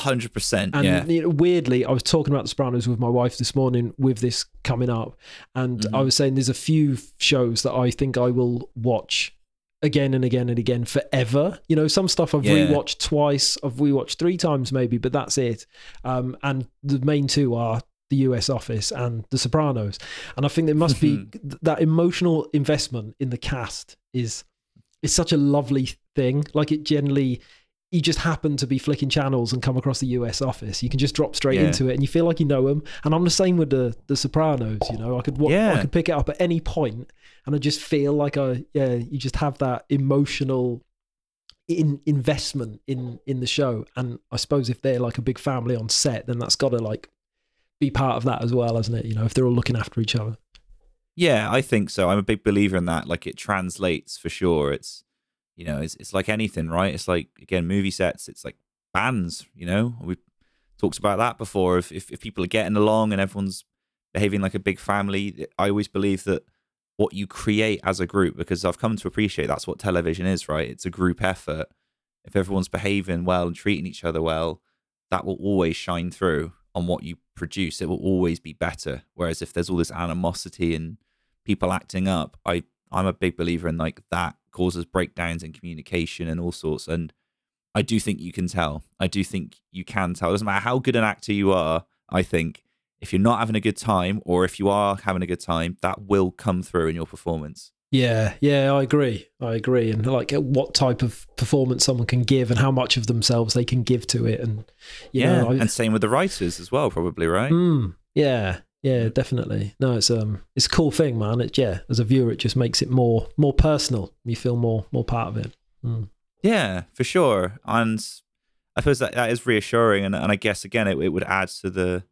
Hundred percent. And Yeah, you know, weirdly, I was talking about The Sopranos with my wife this morning with this coming up, and Mhm. I was saying there's a few shows that I think I will watch again and again and again forever. You know, some stuff I've Yeah. rewatched twice, I've rewatched three times maybe, but that's it. Um, and the main two are The U.S. Office and The Sopranos, and I think there must be that emotional investment in the cast is is such a lovely thing. Like it generally you just happen to be flicking channels and come across the US office. You can just drop straight Yeah. into it and you feel like you know them. And I'm the same with the the Sopranos, you know. I could wa- I could pick it up at any point and I just feel like I yeah, you just have that emotional in investment in in the show. And I suppose if they're like a big family on set, then that's got to like be part of that as well, hasn't it? You know, if they're all looking after each other. yeah, I think so. I'm a big believer in that. Like, it translates for sure. It's you know, it's it's like anything, right? It's like again, movie sets. It's like bands. You know, we talked about that before. If, if if people are getting along and everyone's behaving like a big family, I always believe that what you create as a group, because I've come to appreciate that's what television is, right? It's a group effort. If everyone's behaving well and treating each other well, that will always shine through on what you produce. It will always be better. Whereas if there's all this animosity and people acting up, I I'm a big believer in like that causes breakdowns in communication and all sorts. And I do think you can tell. I do think you can tell. It doesn't matter how good an actor you are. I think if you're not having a good time, or if you are having a good time, that will come through in your performance. Yeah, yeah, I agree. I agree. And like what type of performance someone can give and how much of themselves they can give to it. And, you yeah, know, I, and same with the writers as well, probably, right? Mm, yeah, yeah, definitely. No, it's um, it's a cool thing, man. It yeah, as a viewer, it just makes it more more personal. You feel more more part of it. Mm. Yeah, for sure. And I suppose that, that is reassuring, and, and I guess again it, it would add to the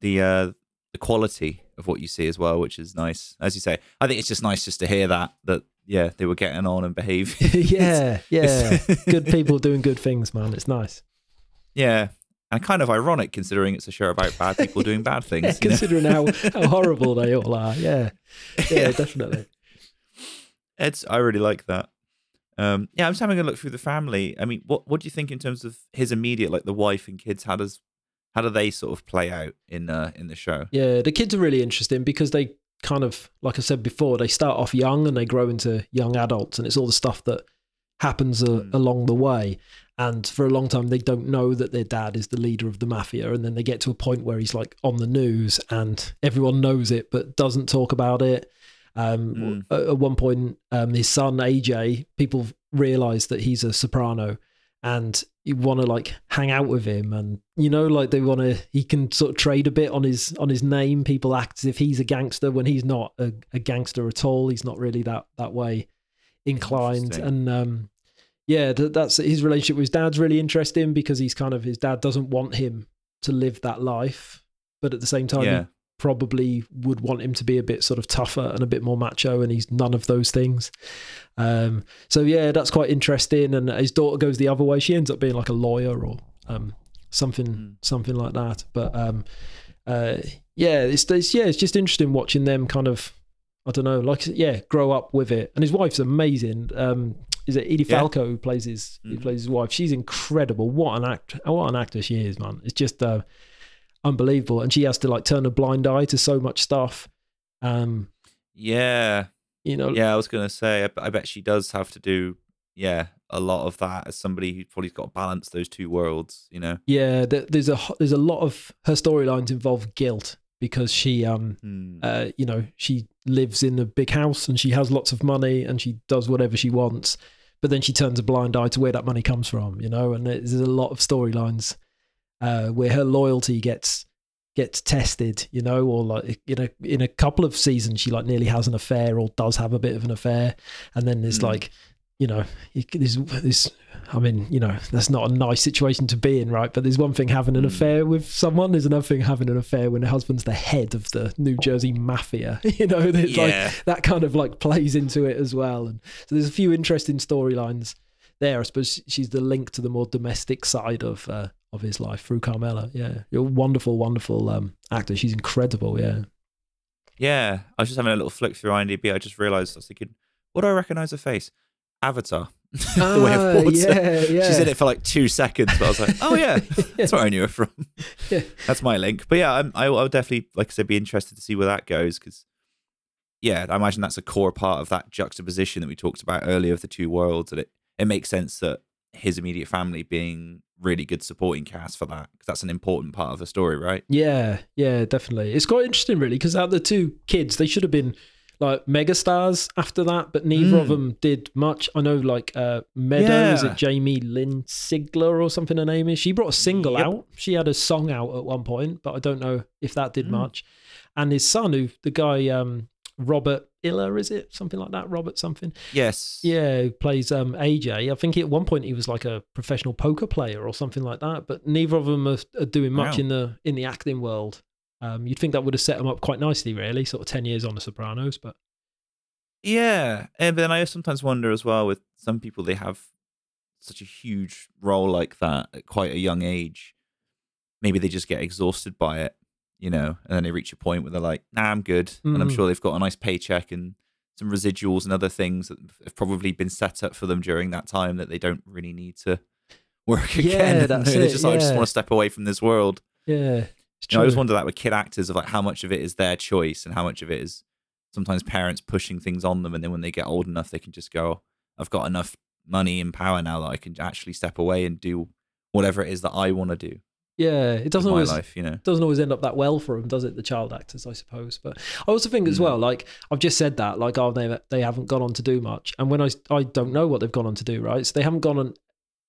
the uh, the quality of what you see as well, which is nice. As you say, I think it's just nice just to hear that that yeah they were getting on and behaving. *laughs* *laughs* yeah, yeah. good people doing good things, man. It's nice. *laughs* yeah, and kind of ironic considering it's a show about bad people doing bad *laughs* things. Yeah, considering how, how horrible they all are. *laughs* Yeah, yeah, definitely. It's I really like that. Um, yeah, I'm just having a look through the family. I mean, what what do you think in terms of his immediate, like the wife and kids? How does how do they sort of play out in uh, in the show? Yeah, the kids are really interesting because they kind of like I said before, they start off young and they grow into young adults, and it's all the stuff that happens a, Mm. along the way. And for a long time, they don't know that their dad is the leader of the mafia, and then they get to a point where he's like on the news, and everyone knows it but doesn't talk about it. Um, Mm. at, at one point, um, his son AJ, people realize that he's a soprano, and you want to like hang out with him, and you know, like they want to. He can sort of trade a bit on his on his name. People act as if he's a gangster when he's not a, a gangster at all. He's not really that that way inclined, and um, yeah, th- that's his relationship with his dad's really interesting because he's kind of his dad doesn't want him to live that life, but at the same time, Yeah. he probably would want him to be a bit sort of tougher and a bit more macho, and he's none of those things. Um, so yeah, that's quite interesting. And his daughter goes the other way; she ends up being like a lawyer or um, something, Mm. something like that. But um, uh, yeah, it's, it's yeah, it's just interesting watching them kind of. I don't know, like yeah, grow up with it. And his wife's amazing. Um, is it Edie Yeah. Falco who plays his who Mm. plays his wife? She's incredible. What an act! What an actor she is, man. It's just uh, unbelievable. And she has to like turn a blind eye to so much stuff. Um, Yeah. you know, Yeah, I was gonna say, I, bet she does have to do, yeah, a lot of that as somebody who's probably got to balance those two worlds. You know. Yeah, there's a there's a lot of her storylines involve guilt because she um Hmm. uh you know she lives in a big house and she has lots of money and she does whatever she wants, but then she turns a blind eye to where that money comes from, you know, and there's a lot of storylines uh where her loyalty gets gets tested, you know, or like in a in a couple of seasons she like nearly has an affair or does have a bit of an affair, and then there's Hmm. like you know, you there's this. I mean, you know, that's not a nice situation to be in, right? But there's one thing having an Mm. affair with someone. There's another thing having an affair when the husband's the head of the New Jersey mafia. *laughs* You know, it's like that kind of like plays into it as well. And so there's a few interesting storylines there. I suppose she's the link to the more domestic side of uh, of his life through Carmela. Yeah, you're a wonderful, wonderful um, actor. She's incredible. Yeah. Yeah, I was just having a little flick through IMDb. I just realised I was thinking, what do I recognise her face? Avatar. *laughs* the way Ah, of water. yeah, *laughs* yeah. She's in it for like two seconds, but I was like, oh yeah, *laughs* that's where I knew her from. Yeah. That's my link. But yeah, I'm, I, I would definitely, like I said, be interested to see where that goes because, yeah, I imagine that's a core part of that juxtaposition that we talked about earlier of the two worlds. And it, it makes sense that his immediate family being really good supporting cast for that because that's an important part of the story, right? Yeah, yeah, definitely. It's quite interesting, really, because out the two kids, they should have been like megastars after that, but neither of Mm. them did much. I know, like uh, Meadow, is Yeah. it Jamie Lynn Sigler or something her name is? She brought a single Yep. out. She had a song out at one point, but I don't know if that did Mm. much. And his son, who the guy um, Robert Iller, is it something like that? Robert something. Yes. Yeah, who plays um, AJ. I think at one point he was like a professional poker player or something like that. But neither of them are, are doing much Wow. in the in the acting world. Um, you'd think that would have set them up quite nicely, really. Sort of ten years on The Sopranos, but Yeah, and then I sometimes wonder as well with some people they have such a huge role like that at quite a young age. Maybe they just get exhausted by it, you know, and then they reach a point where they're like, "Nah, I'm good," and I'm Mhm. sure they've got a nice paycheck and some residuals and other things that have probably been set up for them during that time that they don't really need to work *laughs* again. and that's it, just like, I just want to step away from this world. yeah, You know, I always wonder that with kid actors of like how much of it is their choice and how much of it is sometimes parents pushing things on them, and then when they get old enough, they can just go, "I've got enough money and power now that I can actually step away and do whatever it is that I want to do yeah, it doesn't always life." You know, doesn't always end up that well for them, does it? The child actors, I suppose. But I also think as Mm. well, like I've just said that, like oh, they they haven't gone on to do much, and when I I don't know what they've gone on to do, right? So they haven't gone on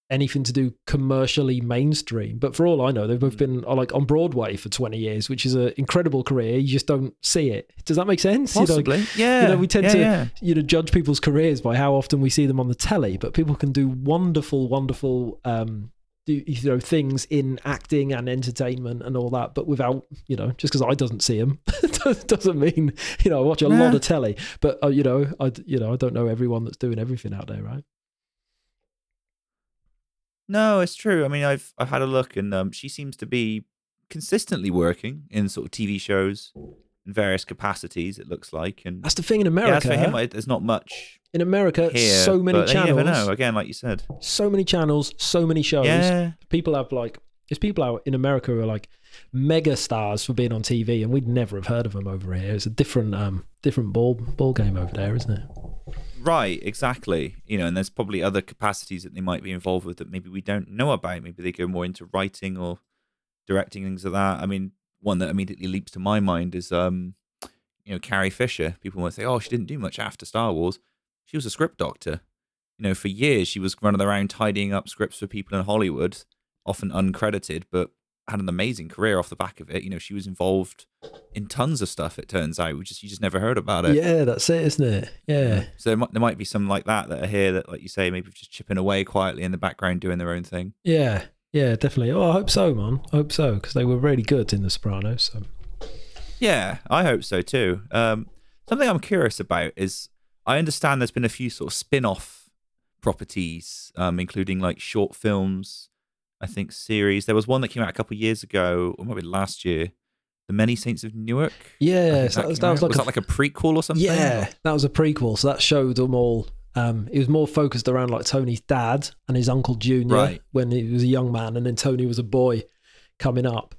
anything to do commercially mainstream. But for all I know, they've both Mm. been uh, like on Broadway for twenty years, which is an incredible career. You just don't see it. Does that make sense? You know, possibly, yeah. You know, we tend yeah, to- yeah. you know judge people's careers by how often we see them on the telly but people can do wonderful wonderful um do you know things in acting and entertainment and all that but without you know just because i doesn't see them *laughs* doesn't mean you know i watch a lot of telly but uh, you know i you know i don't know everyone that's doing everything out there right No, it's true. I mean, I've I've had a look, and um, she seems to be consistently working in sort of TV shows in various capacities. It looks like, and that's the thing in yeah, america for him, I, there's not much in america here. so many but then channels You never know. Again, like you said, so many channels so many shows yeah, people have like there's people out in America who are like mega stars for being on TV, and we'd never have heard of them over here. It's a different um different ball ball game over there, isn't it? Right, exactly. You know, and there's probably other capacities that they might be involved with that maybe we don't know about. Maybe they go more into writing or directing things like that. I mean, one that immediately leaps to my mind is um, you know, Carrie Fisher. People might say, "Oh, she didn't do much after Star Wars. She was a script doctor." You know, for years she was running around tidying up scripts for people in Hollywood, often uncredited, but had an amazing career off the back of it. You know, she was involved in tons of stuff. It turns out, we just you just never heard about it. Yeah, that's it, isn't it? Yeah. So there might, there might be some like that that are here that, like you say, maybe just chipping away quietly in the background, doing their own thing. Yeah, yeah, definitely. Oh, I hope so, man. I hope so because they were really good in The Sopranos. So. Yeah, I hope so too. Um, something I'm curious about is I understand there's been a few sort of spin-off properties, um, including like short films, I think series. There was one that came out a couple of years ago, or maybe last year, The Many Saints of Newark. Yeah, so that was, that was like a, that like a prequel or something? yeah, that was a prequel. So that showed them all. Um, it was more focused around like Tony's dad and his uncle Junior Right. when he was a young man, and then Tony was a boy coming up.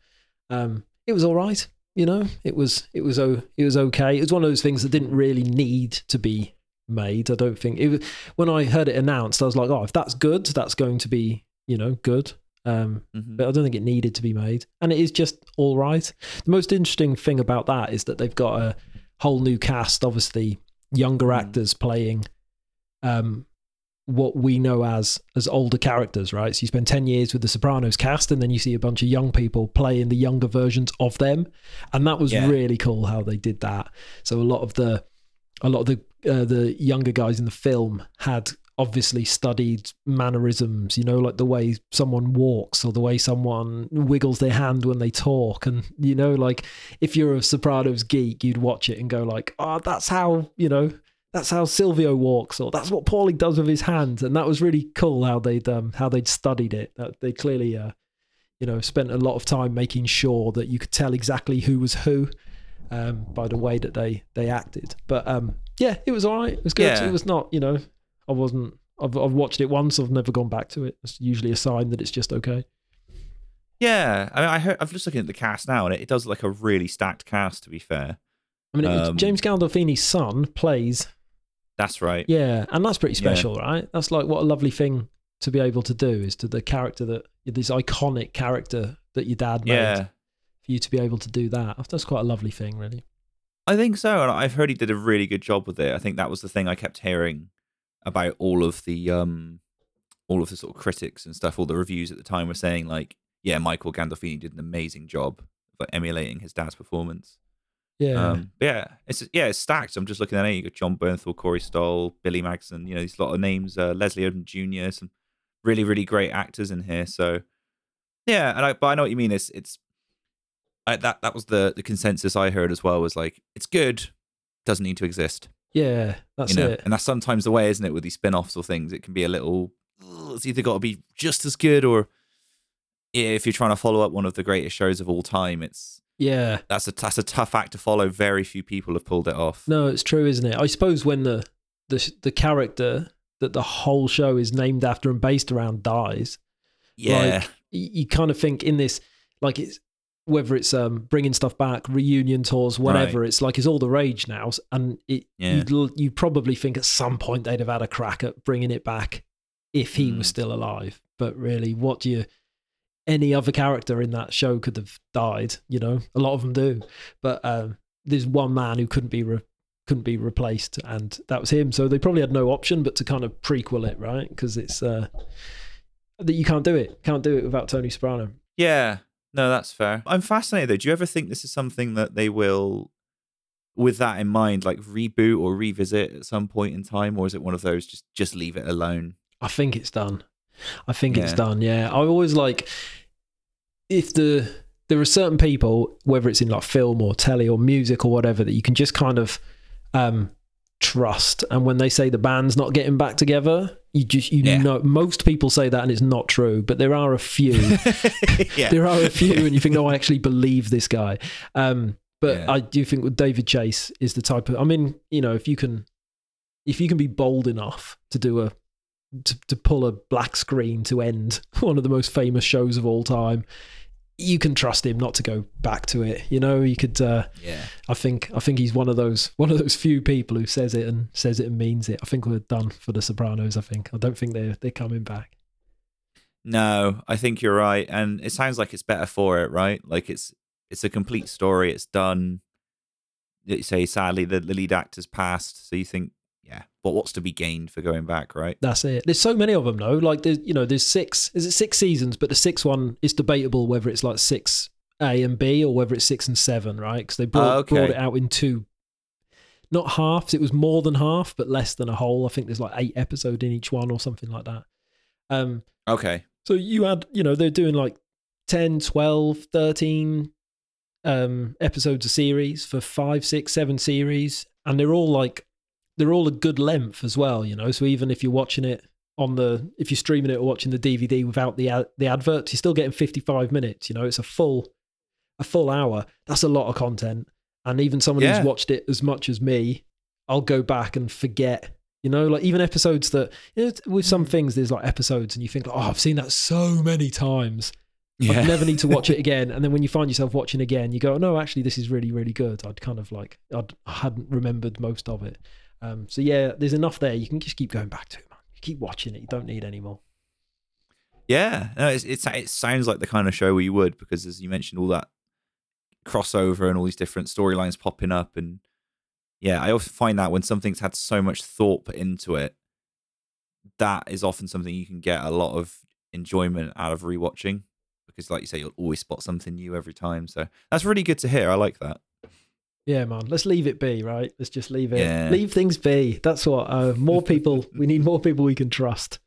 Um, it was all right, you know. It was it was o- it was okay. It was one of those things that didn't really need to be made. I don't think it was. When I heard it announced, I was like, oh, if that's good, that's going to be you know good. Um, Mhm. but I don't think it needed to be made. And it is just all right. The most interesting thing about that is that they've got a whole new cast, obviously younger Mm. actors playing um what we know as as older characters, right? So you spend 10 years with the Sopranos cast and then you see a bunch of young people playing the younger versions of them. And that was Yeah. really cool how they did that. So a lot of the a lot of the uh, the younger guys in the film had obviously studied mannerisms, you know, like the way someone walks or the way someone wiggles their hand when they talk. And, you know, like if you're a Sopranos geek, you'd watch it and go like, oh, that's how, you know, that's how Silvio walks, or that's what Paulie does with his hands. And that was really cool how they'd um, how they'd studied it. That they clearly uh, you know, spent a lot of time making sure that you could tell exactly who was who um, by the way that they they acted. But um, yeah, it was all right. It was good. Yeah. It was not, you know, I wasn't. I've, I've watched it once. I've never gone back to it. It's usually a sign that it's just okay. Yeah, I mean, I heard, I'm just looking at the cast now, and it, it does look like a really stacked cast. To be fair, I mean, Um, James Gandolfini's son plays, that's right. yeah, and that's pretty Yeah. special, right? That's like what a lovely thing to be able to do is to the character that this iconic character that your dad made. Yeah, For you to be able to do that, that's quite a lovely thing, really. I think so, and I've heard he did a really good job with it. I think that was the thing I kept hearing about all of the um, all of the sort of critics and stuff. All the reviews at the time were saying like, yeah, Michael Gandolfini did an amazing job of like, emulating his dad's performance. Yeah, Um, yeah, it's yeah, it's stacked. I'm just looking at it. You got Jon Bernthal, Corey Stoll, Billy Magnussen. You know, these lot of names. Uh, Leslie Odom Jr. Some really, really great actors in here. So yeah, and I, but I know what you mean. It's it's I, that that was the the consensus I heard as well. Was like it's good, doesn't need to exist. Yeah, that's you know, it. and that's sometimes the way, isn't it? With these spin-offs or things, it can be a little. It's either got to be just as good, or yeah, if you're trying to follow up one of the greatest shows of all time, it's Yeah, that's a that's a tough act to follow. Very few people have pulled it off. no, it's true, isn't it? I suppose when the the the character that the whole show is named after and based around dies, yeah, like, you kind of think in this like it's whether it's um bringing stuff back reunion tours whatever it's like it's all the rage now and it Yeah. you'd, you'd probably think at some point they'd have had a crack at bringing it back if he was Mm. still alive. But really what do you any other character in that show could have died you know? A lot of them do. But um there's one man who couldn't be re- couldn't be replaced and that was him. So they probably had no option but to kind of prequel it right? Because it's uh that you can't do it. Can't do it without tony soprano. Yeah. No, that's fair. I'm fascinated though. Do you ever think this is something that they will, with that in mind, like reboot or revisit at some point in time, or is it one of those just just leave it alone? I think it's done. I think it's done. Yeah, I always like if the there are certain people, whether it's in like film or telly or music or whatever, that you can just kind of um, trust. And when they say the band's not getting back together, you just you Yeah. know most people say that and it's not true, but there are a few. *laughs* yeah. there are a few, and you think, oh, I actually believe this guy. Um, but Yeah. I do think with David Chase is the type of. I mean, you know, if you can, if you can be bold enough to do a, to, to pull a black screen to end *laughs* one of the most famous shows of all time, you can trust him not to go back to it. You know, you could. Uh, Yeah. I think I think he's one of those one of those few people who says it and says it and means it. I think we're done for the Sopranos. I think I don't think they're they're coming back. No, I think you're right, and it sounds like it's better for it, right? Like it's it's a complete story. It's done. You say sadly the, the lead actor's passed, so you think, yeah, but what's to be gained for going back, right? That's it. There's so many of them though. Like there's you know there's six. Is it six seasons? But the sixth one is debatable whether it's like six A and B or whether it's six and seven, right? Because they brought Oh, okay. brought it out in two. Not halves. It was more than half, but less than a whole. I think there's like eight episode in each one or something like that. Um, Okay. So you had, you know, they're doing like 10, 12, 13 um, episodes a series for five, six, seven series. And they're all like, they're all a good length as well, you know. So even if you're watching it on the, if you're streaming it or watching the DVD without the ad, the adverts, you're still getting 55 minutes, you know. It's a full, a full hour. That's a lot of content. And even someone Yeah. who's watched it as much as me, I'll go back and forget you know, like even episodes that you know, with some mm. things, there's like episodes, and you think, oh, I've seen that so many times. Yeah. I never need to watch it *laughs* again. And then when you find yourself watching again, you go, no, actually, this is really, really good. I'd kind of like, I'd, I hadn't remembered most of it. Um, so yeah, there's enough there. You can just keep going back to it, man. You keep watching it. You don't need any more. Yeah, no, it's, it's it sounds like the kind of show where you would because as you mentioned, all that crossover and all these different storylines popping up, and yeah, I often find that when something's had so much thought put into it, that is often something you can get a lot of enjoyment out of rewatching because, like you say, you'll always spot something new every time. So that's really good to hear. I like that. Yeah, man. Let's leave it be, right? Let's just leave it. Yeah. Leave things be. That's what. Uh, more people. *laughs* we need more people we can trust.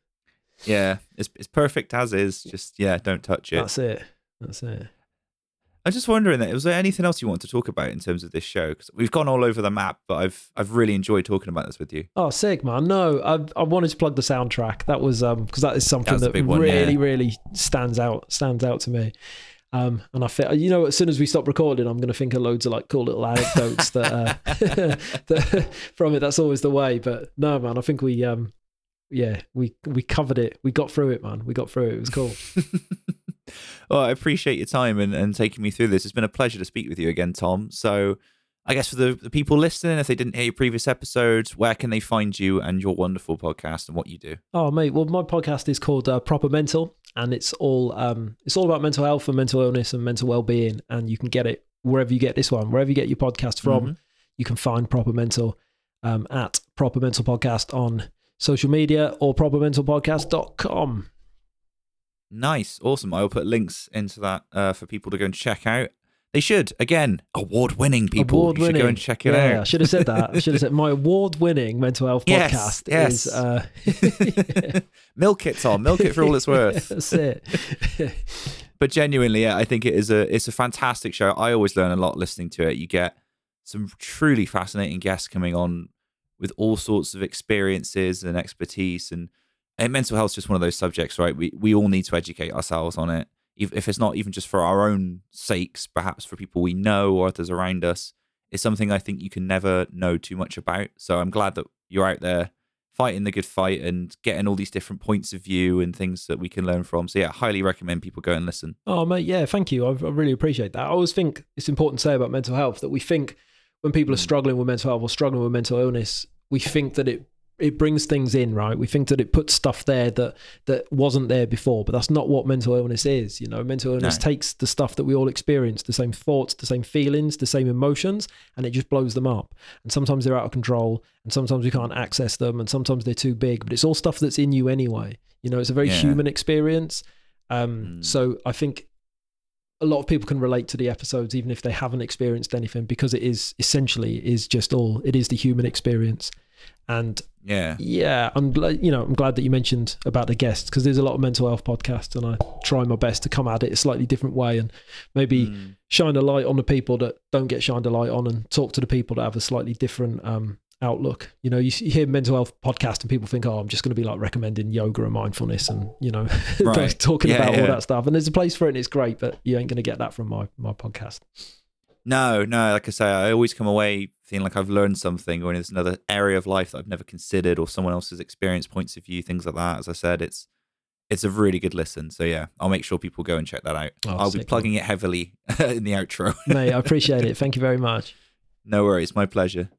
Yeah, it's it's perfect as is. Just yeah, don't touch it. That's it. That's it. I'm just wondering that was there anything else you want to talk about in terms of this show? Because we've gone all over the map, but I've I've really enjoyed talking about this with you. Oh, sick, man. No, I, I wanted to plug the soundtrack. That was um because that is something a that, one, really, yeah. really stands out stands out to me. Um, and I feel you know as soon as we stop recording, I'm going to think of loads of like cool little anecdotes that, uh, *laughs* that from it. That's always the way. But no, man, I think we um yeah we we covered it. We got through it, man. We got through it. It was cool. *laughs* well, I appreciate your time and, and taking me through this. It's been a pleasure to speak with you again, Tom. So, I guess for the, the people listening, if they didn't hear your previous episodes, where can they find you and your wonderful podcast and what you do? Oh mate, well my podcast is called uh, Proper Mental, and it's all um, it's all about mental health and mental illness and mental well being, and you can get it wherever you get this one, wherever you get your podcast from. Mhm. You can find Proper Mental um, at Proper Mental Podcast on social media or propermentalpodcast.com. Nice, awesome. I'll put links into that uh, for people to go and check out. They should again award-winning people. Award You should go and check it yeah, I should have said that. I should have said my award winning mental health Yes, podcast yes. is uh, *laughs* milk it, Tom. Milk it for all it's worth. *laughs* That's it. *laughs* but genuinely, yeah, I think it is a it's a fantastic show. I always learn a lot listening to it. You get some truly fascinating guests coming on with all sorts of experiences and expertise, and, and mental health is just one of those subjects, right? We we all need to educate ourselves on it, if, if it's not even just for our own sakes, perhaps for people we know or others around us. It's something I think you can never know too much about. So I'm glad that you're out there fighting the good fight and getting all these different points of view and things that we can learn from. So yeah, highly recommend people go and listen. Oh, mate, yeah, thank you. I, I really appreciate that. I always think it's important to say about mental health that we think when people are hmm. struggling with mental health or struggling with mental illness, we think that it it brings things in, right? We think that it puts stuff there that that wasn't there before, but that's not what mental illness is. You know, mental illness No. takes the stuff that we all experience, the same thoughts, the same feelings, the same emotions, and it just blows them up. And sometimes they're out of control, and sometimes we can't access them, and sometimes they're too big. But it's all stuff that's in you anyway. You know, it's a very Yeah. human experience. Um, Mm. So I think a lot of people can relate to the episodes even if they haven't experienced anything because it is essentially is just all it is the human experience and Yeah. yeah i'm glad you know i'm glad that you mentioned about the guests because there's a lot of mental health podcasts and i try my best to come at it a slightly different way and maybe Mm. shine a light on the people that don't get shined a light on and talk to the people that have a slightly different um outlook you know you, hear mental health podcast and people think oh i'm just going to be like recommending yoga and mindfulness and you know *laughs* Right. talking Yeah, about yeah. all that stuff and there's a place for it and it's great but you ain't going to get that from my my podcast No, no, like I say, I always come away feeling like I've learned something or there's another area of life that I've never considered or someone else's experience, points of view, things like that. As I said, it's It's a really good listen. So yeah, I'll make sure people go and check that out. Oh, I'll be plugging it heavily *laughs* in the outro. Mate, I *laughs* appreciate it. Thank you very much. No worries, my pleasure.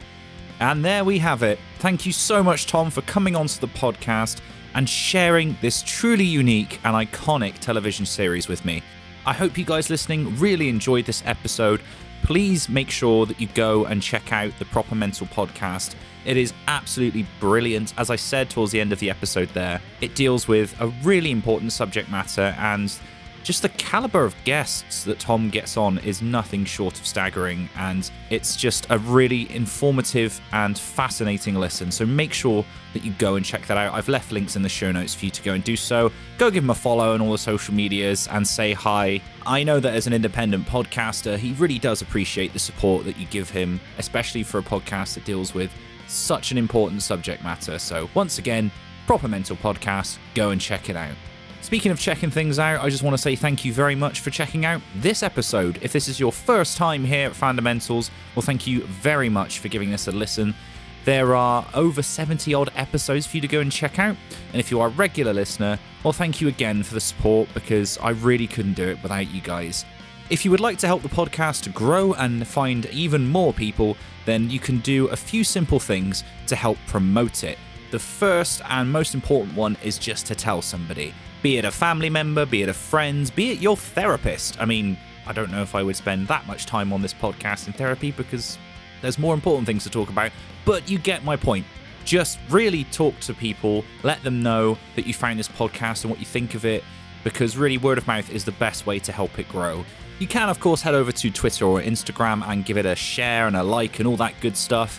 And there we have it. Thank you so much, Tom, for coming onto the podcast and sharing this truly unique and iconic television series with me. I hope you guys listening really enjoyed this episode. Please make sure that you go and check out the Proper Mental podcast. It is absolutely brilliant. As I said towards the end of the episode, there, it deals with a really important subject matter and just the caliber of guests that Tom gets on is nothing short of staggering, and it's just a really informative and fascinating listen. So make sure that you go and check that out. I've left links in the show notes for you to go and do so. Go give him a follow on all the social medias and say hi. I know that as an independent podcaster, he really does appreciate the support that you give him, especially for a podcast that deals with such an important subject matter. So once again, Proper Mental Podcast, go and check it out. Speaking of checking things out, I just want to say thank you very much for checking out this episode. If this is your first time here at Fandomentals, well, thank you very much for giving this a listen. There are over 70 odd episodes for you to go and check out. And if you are a regular listener, well, thank you again for the support because I really couldn't do it without you guys. If you would like to help the podcast grow and find even more people, then you can do a few simple things to help promote it. The first and most important one is just to tell somebody be it a family member, be it a friend, be it your therapist. I mean, I don't know if I would spend that much time on this podcast in therapy because there's more important things to talk about, but you get my point. Just really talk to people, let them know that you found this podcast and what you think of it, because really word of mouth is the best way to help it grow. You can, of course, head over to Twitter or Instagram and give it a share and a like and all that good stuff.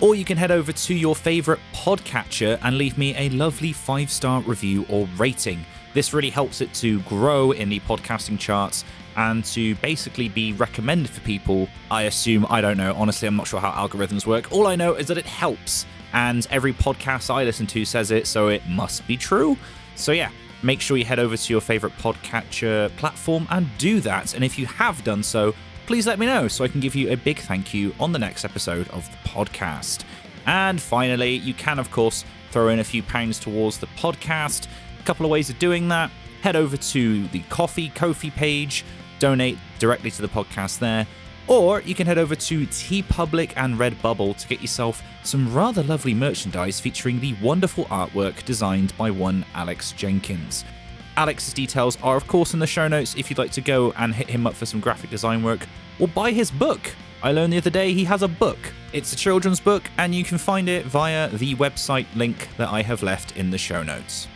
Or you can head over to your favourite podcatcher and leave me a lovely five star review or rating. This really helps it to grow in the podcasting charts and to basically be recommended for people. I assume, I don't know, honestly, I'm not sure how algorithms work. All I know is that it helps, and every podcast I listen to says it, so it must be true. So, yeah, make sure you head over to your favorite podcatcher platform and do that. And if you have done so, please let me know so I can give you a big thank you on the next episode of the podcast. And finally, you can, of course, throw in a few pounds towards the podcast couple of ways of doing that. Head over to the Coffee Kofi page, donate directly to the podcast there, or you can head over to TeePublic and Redbubble to get yourself some rather lovely merchandise featuring the wonderful artwork designed by one Alex Jenkins. Alex's details are, of course, in the show notes if you'd like to go and hit him up for some graphic design work or buy his book. I learned the other day he has a book. It's a children's book, and you can find it via the website link that I have left in the show notes.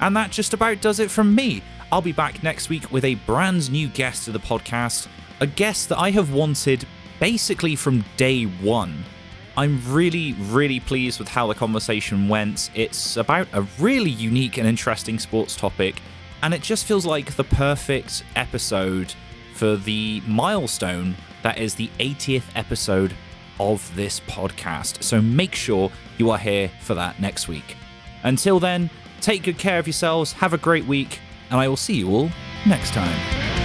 And that just about does it from me. I'll be back next week with a brand new guest to the podcast, a guest that I have wanted basically from day one. I'm really, really pleased with how the conversation went. It's about a really unique and interesting sports topic, and it just feels like the perfect episode for the milestone that is the 80th episode of this podcast. So make sure you are here for that next week. Until then, Take good care of yourselves, have a great week, and I will see you all next time.